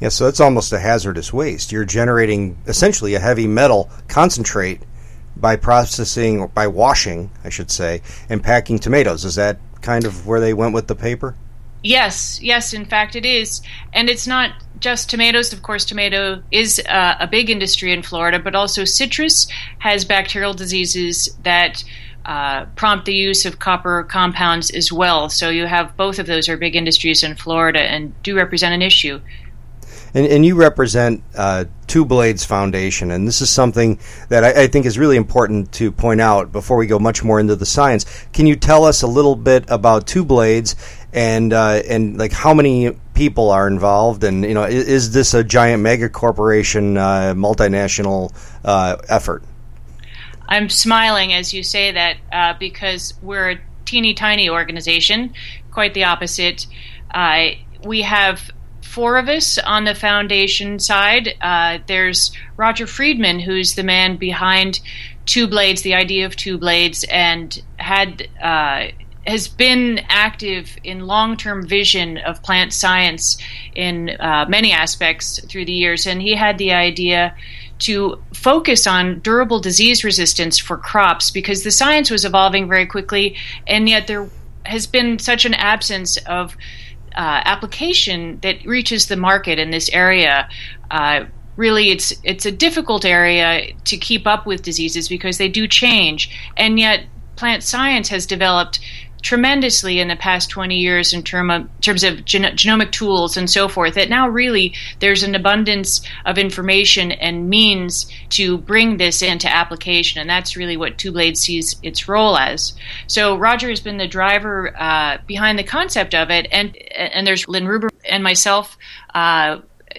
Yeah, so it's almost a hazardous waste. You're generating essentially a heavy metal concentrate by processing, or by washing, I should say, and packing tomatoes. Is that kind of where they went with the paper? Yes, yes, in fact it is. And it's not just tomatoes. Of course, tomato is uh, a big industry in Florida, but also citrus has bacterial diseases that uh, prompt the use of copper compounds as well. So you have both of those are big industries in Florida and do represent an issue. And, and you represent uh, Two Blades Foundation, and this is something that I, I, think is really important to point out before we go much more into the science. Can you tell us a little bit about Two Blades and uh, and like how many people are involved, and you know, is, is this a giant mega corporation, uh, multinational uh, effort? I'm smiling as you say that uh, because we're a teeny tiny organization, quite the opposite. We have four of us on the foundation side. Uh, there's Roger Freedman, who's the man behind Two Blades, the idea of Two Blades, and had uh, has been active in long-term vision of plant science in uh, many aspects through the years, and he had the idea to focus on durable disease resistance for crops because the science was evolving very quickly, and yet there has been such an absence of uh, application that reaches the market in this area. Uh, really, it's it's a difficult area to keep up with diseases because they do change, and yet plant science has developed tremendously in the past 20 years in term of, terms of gen- genomic tools and so forth that now really there's an abundance of information and means to bring this into application and that's really what two blade sees its role as. So roger has been the driver uh, behind the concept of it and and there's Lynne Reuber and myself uh,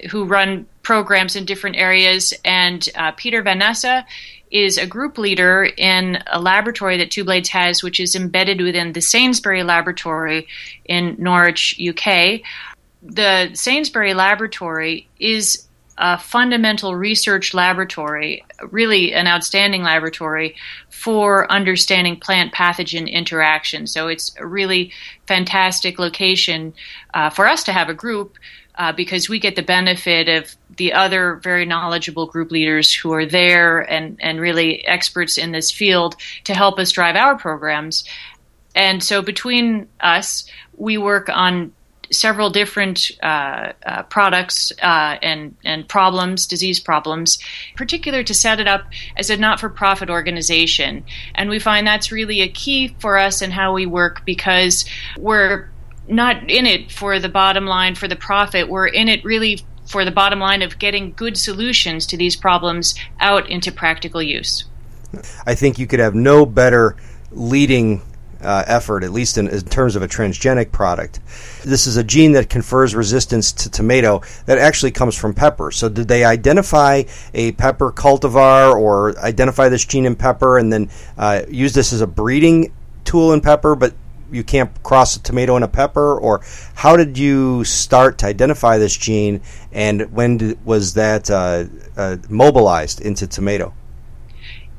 who run programs in different areas and uh, peter van Esse is a group leader in a laboratory that Two Blades has, which is embedded within the Sainsbury Laboratory in Norwich, UK. The Sainsbury Laboratory is a fundamental research laboratory, really an outstanding laboratory for understanding plant pathogen interaction. So it's a really fantastic location uh, for us to have a group uh, because we get the benefit of the other very knowledgeable group leaders who are there and, and really experts in this field to help us drive our programs. And so between us, we work on several different uh, uh, products uh, and and problems, disease problems, particular to set it up as a not-for-profit organization. And we find that's really a key for us in how we work because we're not in it for the bottom line, for the profit. We're in it really for the bottom line of getting good solutions to these problems out into practical use. I think you could have no better leading uh, effort, at least in, in, terms of a transgenic product. This is a gene that confers resistance to tomato that actually comes from pepper. So, did they identify a pepper cultivar or identify this gene in pepper and then uh, use this as a breeding tool in pepper, but you can't cross a tomato and a pepper, or how did you start to identify this gene, and when did, was that uh, uh, mobilized into tomato?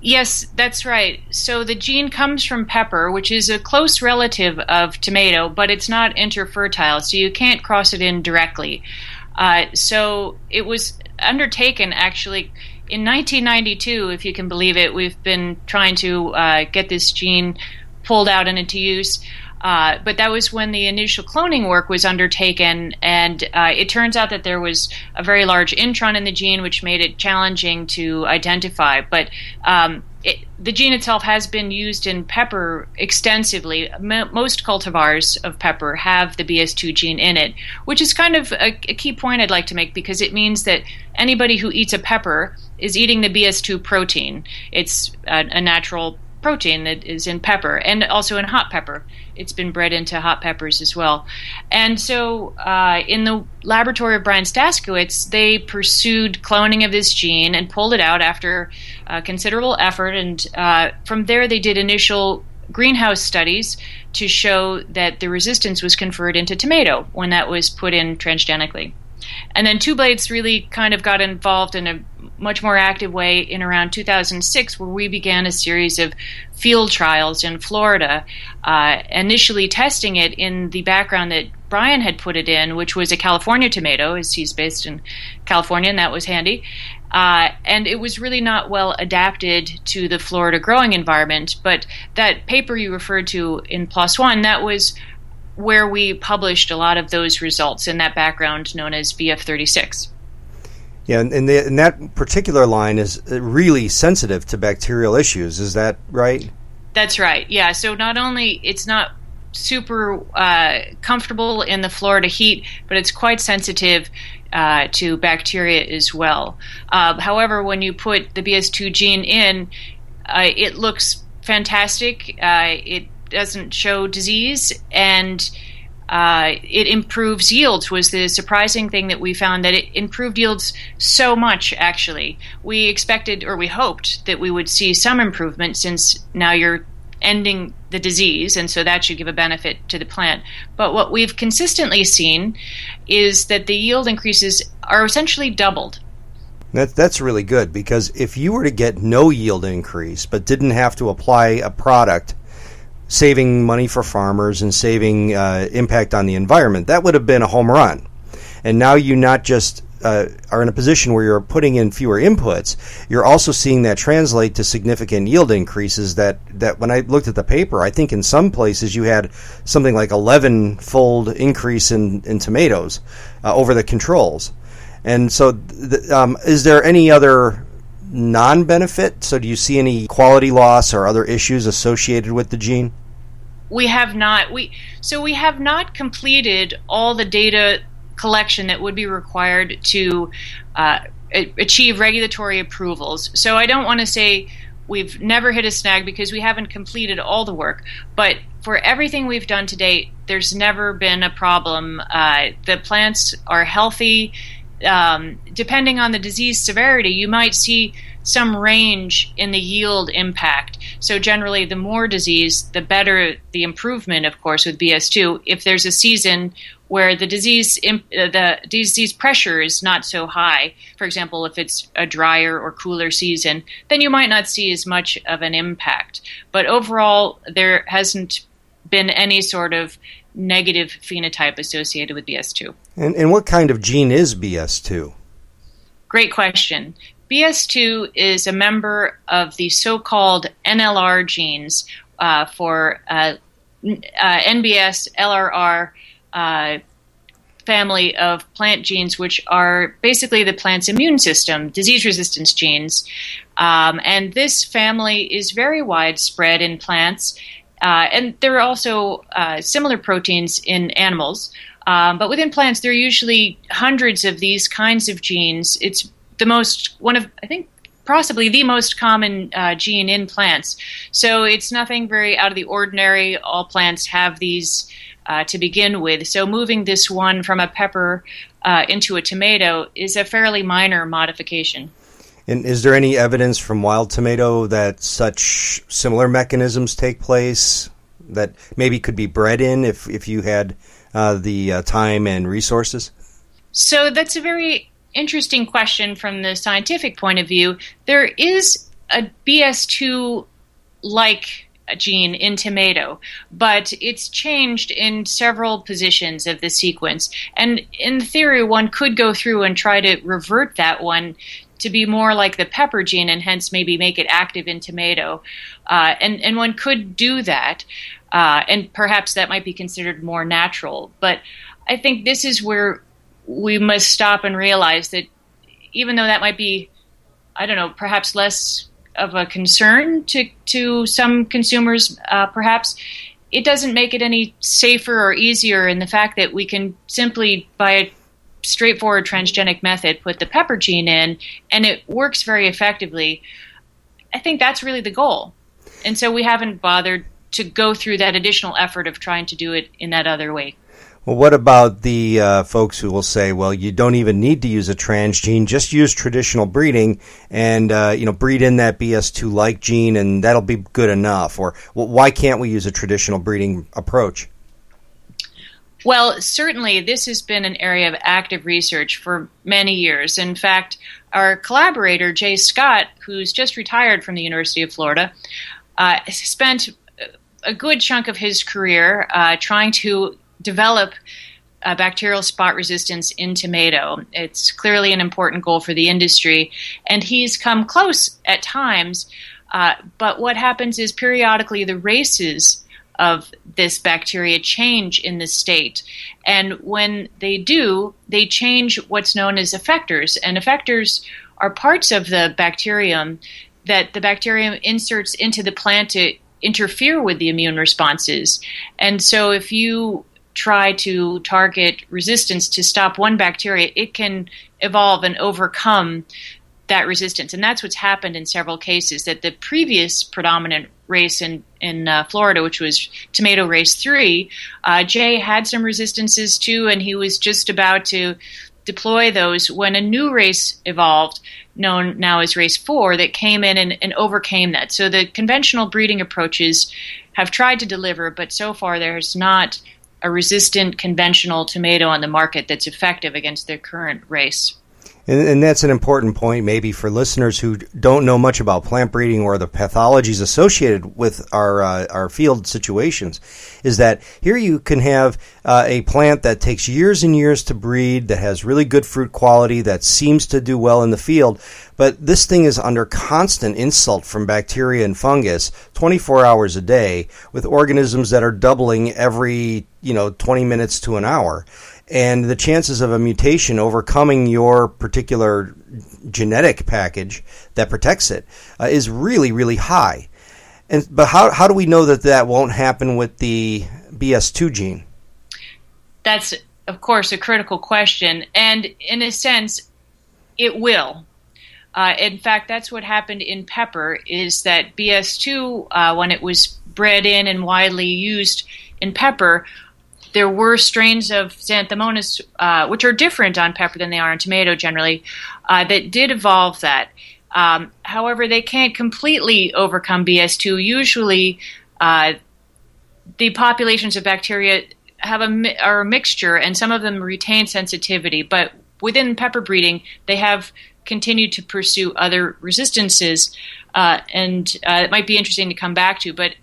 Yes, that's right. So the gene comes from pepper, which is a close relative of tomato, but it's not interfertile, so you can't cross it in directly. Uh, so it was undertaken actually in 1992, if you can believe it. We've been trying to uh, get this gene pulled out and into use. Uh, but that was when the initial cloning work was undertaken, and uh, it turns out that there was a very large intron in the gene, which made it challenging to identify. But um, it, the gene itself has been used in pepper extensively. M- most cultivars of pepper have the BS2 gene in it, which is kind of a, a key point I'd like to make because it means that anybody who eats a pepper is eating the BS2 protein. It's a, a natural protein that is in pepper and also in hot pepper. It's been bred into hot peppers as well. And so, uh, in the laboratory of Brian Staskawicz, they pursued cloning of this gene and pulled it out after uh, considerable effort. And uh, from there, they did initial greenhouse studies to show that the resistance was conferred into tomato when that was put in transgenically. And then Two Blades really kind of got involved in a much more active way in around 2006, where we began a series of field trials in Florida, uh, initially testing it in the background that Brian had put it in, which was a California tomato, as he's based in California, and that was handy. Uh, and it was really not well adapted to the Florida growing environment. But that paper you referred to in PLOS One, that was where we published a lot of those results in that background known as VF36. Yeah, and, and, the, and, that particular line is really sensitive to bacterial issues. Is that right? That's right. Yeah. So not only it's not super uh, comfortable in the Florida heat, but it's quite sensitive uh, to bacteria as well. Uh, however, when you put the BS2 gene in, uh, it looks fantastic. Uh, it doesn't show disease and uh, it improves yields was the surprising thing that we found that it improved yields so much actually. We expected or we hoped that we would see some improvement since now you're ending the disease and so that should give a benefit to the plant. But what we've consistently seen is that the yield increases are essentially doubled. That, that's really good because if you were to get no yield increase but didn't have to apply a product saving money for farmers and saving uh, impact on the environment. That would have been a home run. And now you not just uh, are in a position where you're putting in fewer inputs, you're also seeing that translate to significant yield increases. That that when I looked at the paper, I think in some places you had something like 11 fold increase in in tomatoes uh, over the controls. And so, th- um, is there any other non benefit? So, do you see any quality loss or other issues associated with the gene? We have not. We so we have not completed all the data collection that would be required to uh, achieve regulatory approvals. So I don't want to say we've never hit a snag because we haven't completed all the work. But for everything we've done to date, there's never been a problem. Uh, the plants are healthy um, depending on the disease severity, you might see some range in the yield impact. So, generally, the more disease, the better the improvement, of course, with BS2. If there's a season where the disease uh, the disease pressure is not so high, for example, if it's a drier or cooler season, then you might not see as much of an impact. But overall, there hasn't been any sort of negative phenotype associated with BS2. And, and what kind of gene is BS2? Great question. BS2 is a member of the so called NLR genes uh, for uh, uh, NBS, LRR uh, family of plant genes, which are basically the plant's immune system, disease resistance genes. Um, and this family is very widespread in plants uh, and there are also uh, similar proteins in animals. Um, but within plants, there are usually hundreds of these kinds of genes. It's the most, one of, I think, possibly the most common uh, gene in plants. So it's nothing very out of the ordinary. All plants have these uh, to begin with. So moving this one from a pepper uh, into a tomato is a fairly minor modification. And is there any evidence from wild tomato that such similar mechanisms take place that maybe could be bred in if, if you had uh, the uh, time and resources? So that's a very interesting question from the scientific point of view. There is a BS2 like gene in tomato, but it's changed in several positions of the sequence. And in theory, one could go through and try to revert that one to be more like the pepper gene and hence maybe make it active in tomato. Uh, and, and one could do that. Uh, and perhaps that might be considered more natural. But I think this is where we must stop and realize that even though that might be, I don't know, perhaps less of a concern to, to some consumers, uh, perhaps, it doesn't make it any safer or easier in the fact that we can simply, by a straightforward transgenic method, put the pepper gene in, and it works very effectively. I think that's really the goal. And so we haven't bothered to go through that additional effort of trying to do it in that other way. Well, what about the uh, folks who will say, "Well, you don't even need to use a transgene; just use traditional breeding, and uh, you know, breed in that BS2 like gene, and that'll be good enough." Or, well, why can't we use a traditional breeding approach? Well, certainly, this has been an area of active research for many years. In fact, our collaborator, Jay Scott, who's just retired from the University of Florida, uh, spent a good chunk of his career uh, trying to develop uh, bacterial spot resistance in tomato. It's clearly an important goal for the industry, and he's come close at times. Uh, but what happens is periodically the races of this bacteria change in the state. And when they do, they change what's known as effectors. And effectors are parts of the bacterium that the bacterium inserts into the plant to interfere with the immune responses. And so if you try to target resistance to stop one bacteria, it can evolve and overcome that resistance. And that's what's happened in several cases that the previous predominant race in in uh, Florida, which was tomato race three, uh, Jay had some resistances too, and he was just about to deploy those when a new race evolved, known now as race four, that came in and, and overcame that. So the conventional breeding approaches have tried to deliver, but so far there's not a resistant conventional tomato on the market that's effective against their current race. And, and, that's an important point, maybe for listeners who don't know much about plant breeding or the pathologies associated with our uh, our field situations. Is that here you can have uh, a plant that takes years and years to breed, that has really good fruit quality, that seems to do well in the field, but this thing is under constant insult from bacteria and fungus, 24 hours a day, with organisms that are doubling every you know 20 minutes to an hour and the chances of a mutation overcoming your particular genetic package that protects it uh, is really really high. And but how how do we know that that won't happen with the BS2 gene? That's of course a critical question, and in a sense, it will. Uh, in fact, that's what happened in pepper. Is that BS2 uh, when it was bred in and widely used in pepper there were strains of Xanthomonas, uh, which are different on pepper than they are on tomato generally, uh, that did evolve that. Um, however, they can't completely overcome BS2. Usually, uh, the populations of bacteria have a are a mixture, and some of them retain sensitivity. But within pepper breeding, they have continued to pursue other resistances, uh, and uh, it might be interesting to come back to. But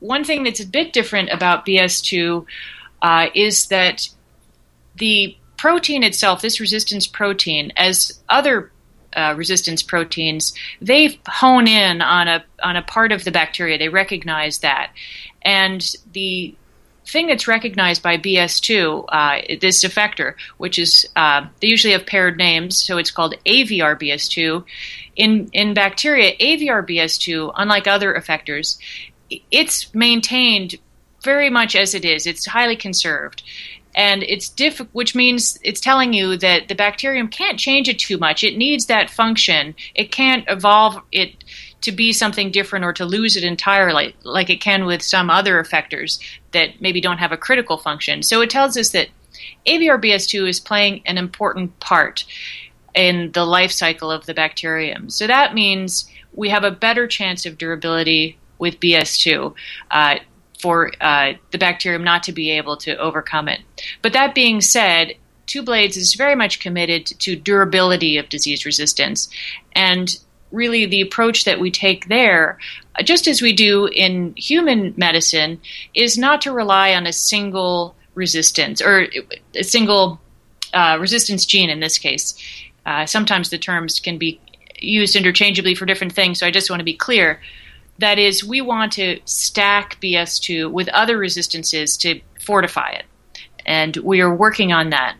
one thing that's a bit different about BS2 uh, is that the protein itself, this resistance protein, as other uh, resistance proteins, they hone in on a on a part of the bacteria. They recognize that, and the thing that's recognized by BS2, uh, this effector, which is uh, they usually have paired names, so it's called AVR-BS2. In in bacteria, AVR-BS2, unlike other effectors, it's maintained very much as it is. It's highly conserved. And it's diff, which means it's telling you that the bacterium can't change it too much. It needs that function. It can't evolve it to be something different or to lose it entirely, like it can with some other effectors that maybe don't have a critical function. So it tells us that AVR-BS2 is playing an important part in the life cycle of the bacterium. So that means we have a better chance of durability with BS2. Uh, for uh, the bacterium not to be able to overcome it. But that being said, Two Blades is very much committed to durability of disease resistance. And really, the approach that we take there, just as we do in human medicine, is not to rely on a single resistance or a single uh, resistance gene in this case. Uh, sometimes the terms can be used interchangeably for different things, so I just want to be clear. That is, we want to stack BS2 with other resistances to fortify it. And we are working on that.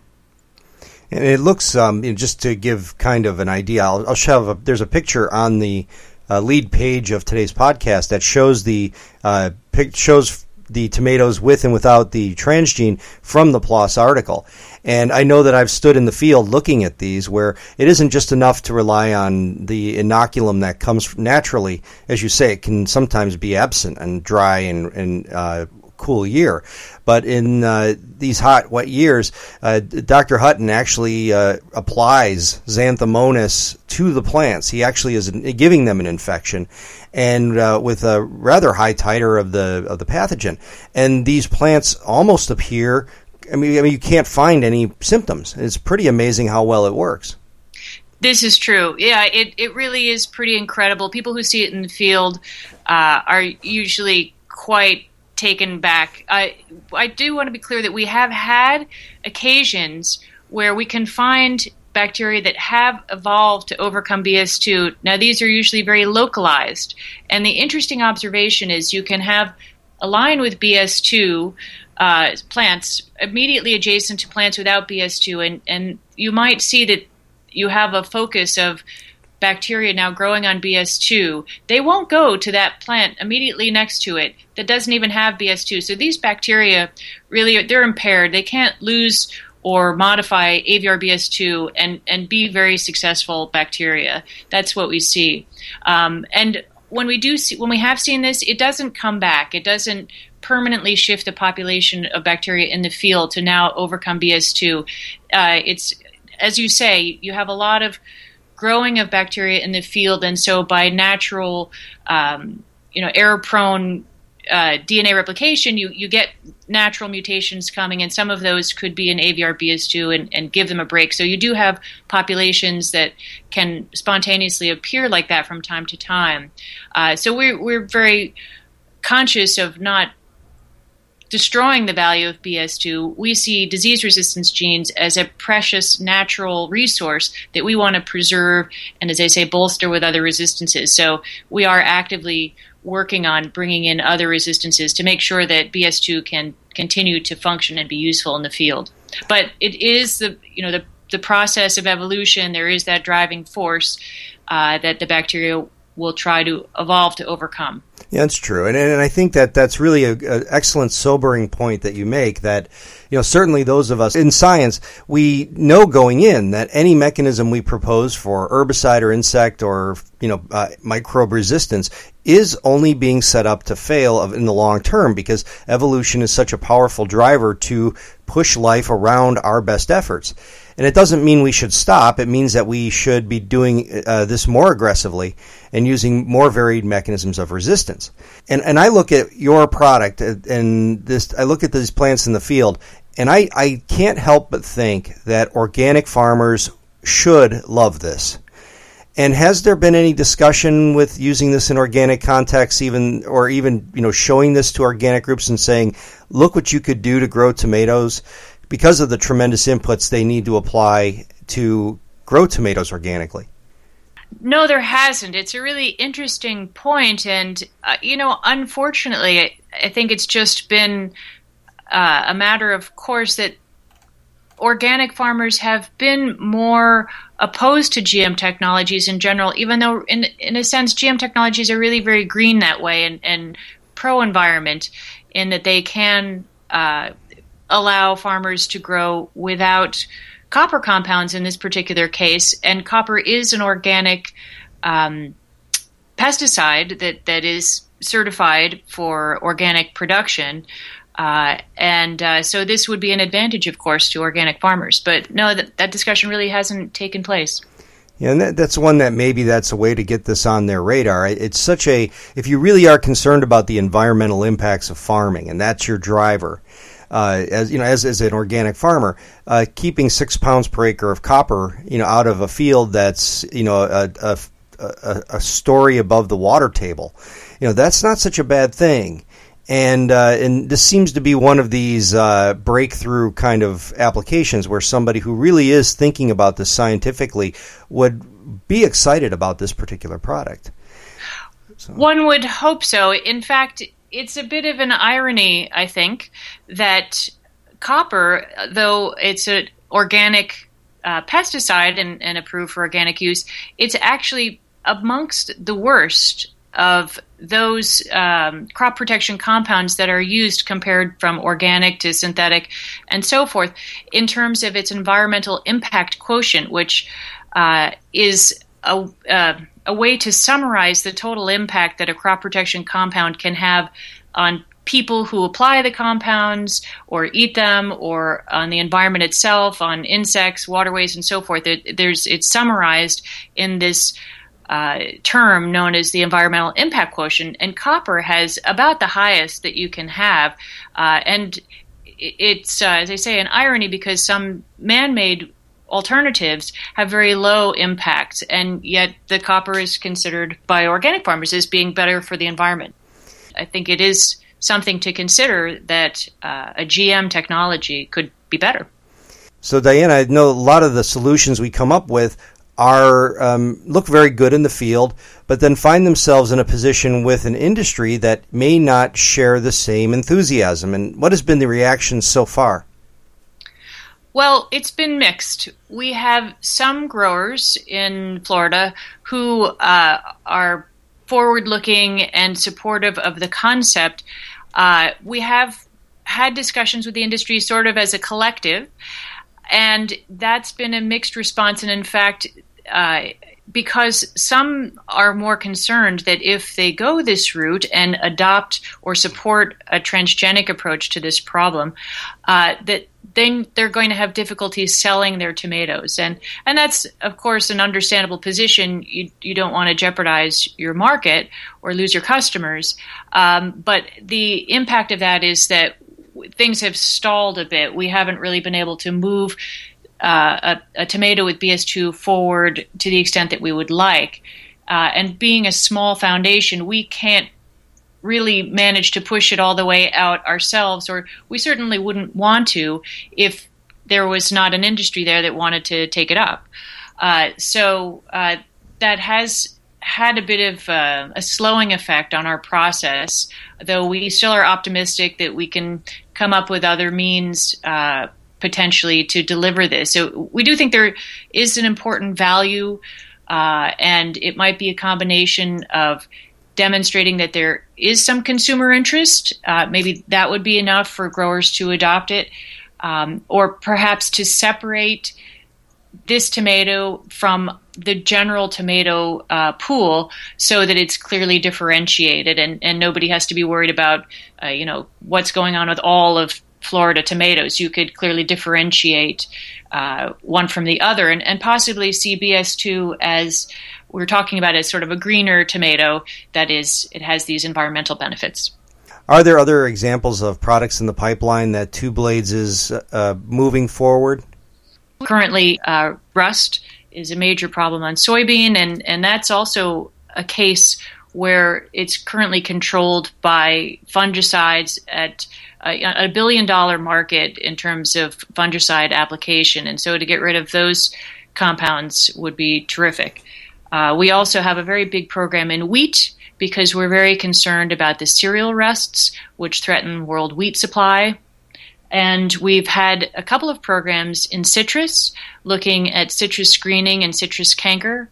And it looks, um, just to give kind of an idea, I'll, I'll show a, there's a picture on the uh, lead page of today's podcast that shows the uh, pic, shows the tomatoes with and without the transgene from the PLOS article. And I know that I've stood in the field looking at these where it isn't just enough to rely on the inoculum that comes naturally. As you say, it can sometimes be absent and dry and, and uh, cool year. But in uh, these hot, wet years, uh, Dr. Hutton actually uh, applies Xanthomonas to the plants. He actually is giving them an infection, and uh, with a rather high titer of the of the pathogen. And these plants almost appear. I mean, I mean, you can't find any symptoms. It's pretty amazing how well it works. This is true. Yeah, it, it really is pretty incredible. People who see it in the field uh, are usually quite taken back. I I do want to be clear that we have had occasions where we can find bacteria that have evolved to overcome BS2. Now these are usually very localized, and the interesting observation is you can have a line with BS2 uh, plants immediately adjacent to plants without BS2, and and you might see that you have a focus of bacteria now growing on BS2, they won't go to that plant immediately next to it that doesn't even have BS2. So these bacteria really they're impaired. They can't lose or modify AVR-BS2 and and be very successful bacteria. That's what we see. Um, and when we do see when we have seen this, it doesn't come back. It doesn't permanently shift the population of bacteria in the field to now overcome BS2. Uh, it's as you say, you have a lot of growing of bacteria in the field, and so by natural, um, you know, error-prone uh, DNA replication, you, you get natural mutations coming, and some of those could be in AVR BS2 and, and give them a break. So you do have populations that can spontaneously appear like that from time to time. Uh, so we're, we're very conscious of not destroying the value of BS2, we see disease resistance genes as a precious natural resource that we want to preserve and, as I say, bolster with other resistances. So we are actively working on bringing in other resistances to make sure that BS2 can continue to function and be useful in the field. But it is the you know the the process of evolution. There is that driving force uh, that the bacteria will try to evolve to overcome. Yeah, that's true, and and I think that that's really an excellent sobering point that you make. That you know certainly those of us in science we know going in that any mechanism we propose for herbicide or insect or you know uh, microbe resistance is only being set up to fail in the long term because evolution is such a powerful driver to push life around our best efforts. And it doesn't mean we should stop. It means that we should be doing uh, this more aggressively and using more varied mechanisms of resistance. And and I look at your product and this. I look at these plants in the field, and I I can't help but think that organic farmers should love this. And has there been any discussion with using this in organic context, even or even you know showing this to organic groups and saying, look what you could do to grow tomatoes? Because of the tremendous inputs they need to apply to grow tomatoes organically. No, there hasn't. It's a really interesting point, and uh, you know, unfortunately, I, I, think it's just been uh, a matter of course that organic farmers have been more opposed to GM technologies in general, even though, in in a sense, GM technologies are really very green that way and, and pro environment in that they can uh, allow farmers to grow without copper compounds in this particular case. And copper is an organic um, pesticide that, that is certified for organic production. Uh, and uh, so this would be an advantage, of course, to organic farmers. But no, that, that discussion really hasn't taken place. Yeah, and that, that's one that maybe that's a way to get this on their radar. It's such a, if you really are concerned about the environmental impacts of farming and that's your driver, uh, as you know, as, as an organic farmer, uh, keeping six pounds per acre of copper, you know, out of a field that's you know a, a, a, a story above the water table, you know, that's not such a bad thing. And uh, and this seems to be one of these uh, breakthrough kind of applications where somebody who really is thinking about this scientifically would be excited about this particular product. So. One would hope so. In fact, it's a bit of an irony, I think, that copper, though it's an organic uh, pesticide and, and, approved for organic use, it's actually amongst the worst of those um, crop protection compounds that are used compared from organic to synthetic and so forth in terms of its environmental impact quotient, which uh, is a, uh, a way to summarize the total impact that a crop protection compound can have on people who apply the compounds or eat them or on the environment itself on insects waterways and so forth. It, there's it's summarized in this uh, term known as the environmental impact quotient and copper has about the highest that you can have. Uh, and it's uh, as i say an irony because some man-made alternatives have very low impact, and yet the copper is considered by organic farmers as being better for the environment. I think it is something to consider that uh, a GM technology could be better. So, Diana, I know a lot of the solutions we come up with are um, look very good in the field, but then find themselves in a position with an industry that may not share the same enthusiasm. And what has been the reaction so far? Well, it's been mixed. We have some growers in Florida who uh, are forward looking and supportive of the concept. Uh, we have had discussions with the industry sort of as a collective, and that's been a mixed response. And in fact, uh, because some are more concerned that if they go this route and adopt or support a transgenic approach to this problem, uh, that then they're going to have difficulty selling their tomatoes, and and that's of course an understandable position. You you don't want to jeopardize your market or lose your customers, um, but the impact of that is that things have stalled a bit. We haven't really been able to move uh, a, a, tomato with BS2 forward to the extent that we would like. Uh, and being a small foundation, we can't really manage to push it all the way out ourselves, or we certainly wouldn't want to if there was not an industry there that wanted to take it up. Uh, so uh, that has had a bit of uh, a slowing effect on our process, though we still are optimistic that we can come up with other means uh, potentially to deliver this. So we do think there is an important value, uh, and it might be a combination of demonstrating that there is some consumer interest. Uh, maybe that would be enough for growers to adopt it, um, or perhaps to separate this tomato from the general tomato uh, pool so that it's clearly differentiated and, and nobody has to be worried about uh, you know what's going on with all of Florida tomatoes. You could clearly differentiate uh, one from the other and, and possibly see BS2 as we're talking about as sort of a greener tomato that is, it has these environmental benefits. Are there other examples of products in the pipeline that Two Blades is uh, moving forward? Currently, uh, rust is a major problem on soybean, and, and that's also a case where it's currently controlled by fungicides at a, a billion dollar market in terms of fungicide application. And so to get rid of those compounds would be terrific. Uh, we also have a very big program in wheat because we're very concerned about the cereal rusts, which threaten world wheat supply. And we've had a couple of programs in citrus looking at citrus greening and citrus canker.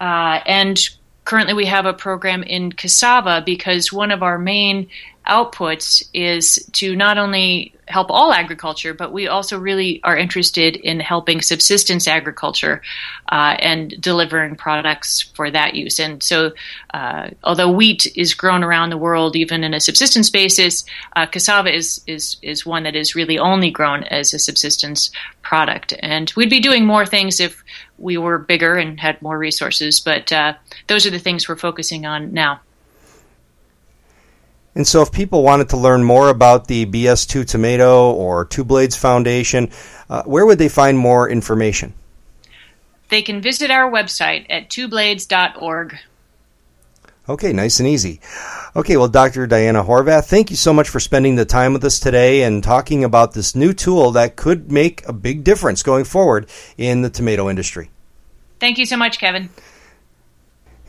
Uh, and currently we have a program in cassava because one of our main outputs is to not only help all agriculture, but we also really are interested in helping subsistence agriculture uh, and delivering products for that use. And so, uh, although wheat is grown around the world, even in a subsistence basis, uh, cassava is, is, is one that is really only grown as a subsistence product. And we'd be doing more things if we were bigger and had more resources, but uh, those are the things we're focusing on now. And so, if people wanted to learn more about the BS2 Tomato or Two Blades Foundation, uh, where would they find more information? They can visit our website at twoblades.org. Okay, nice and easy. Okay, well, Dr. Diana Horvath, thank you so much for spending the time with us today and talking about this new tool that could make a big difference going forward in the tomato industry. Thank you so much, Kevin.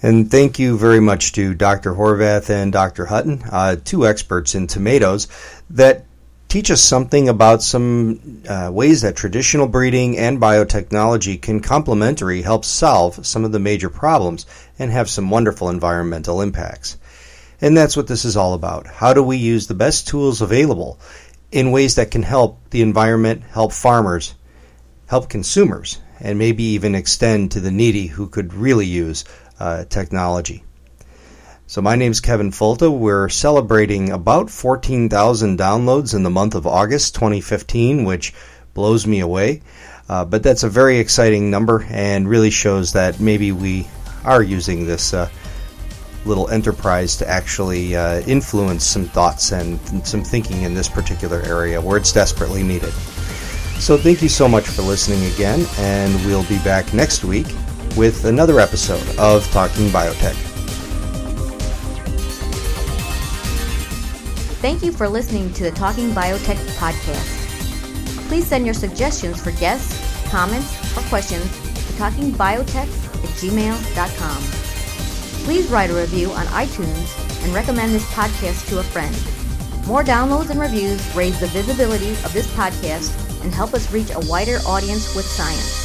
And thank you very much to Dr. Horvath and Dr. Hutton, uh, two experts in tomatoes that teach us something about some uh, ways that traditional breeding and biotechnology can complementary help solve some of the major problems and have some wonderful environmental impacts. And that's what this is all about. How do we use the best tools available in ways that can help the environment, help farmers, help consumers, and maybe even extend to the needy who could really use uh, technology. So my name is Kevin Folta. We're celebrating about 14,000 downloads in the month of August 2015, which blows me away. Uh, but that's a very exciting number and really shows that maybe we are using this uh, little enterprise to actually uh, influence some thoughts and some thinking in this particular area where it's desperately needed. So thank you so much for listening again, and we'll be back next week with another episode of Talking Biotech. Thank you for listening to the Talking Biotech podcast. Please send your suggestions for guests, comments, or questions to talkingbiotech at gmail.com. Please write a review on iTunes and recommend this podcast to a friend. More downloads and reviews raise the visibility of this podcast and help us reach a wider audience with science.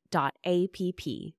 dot A P P.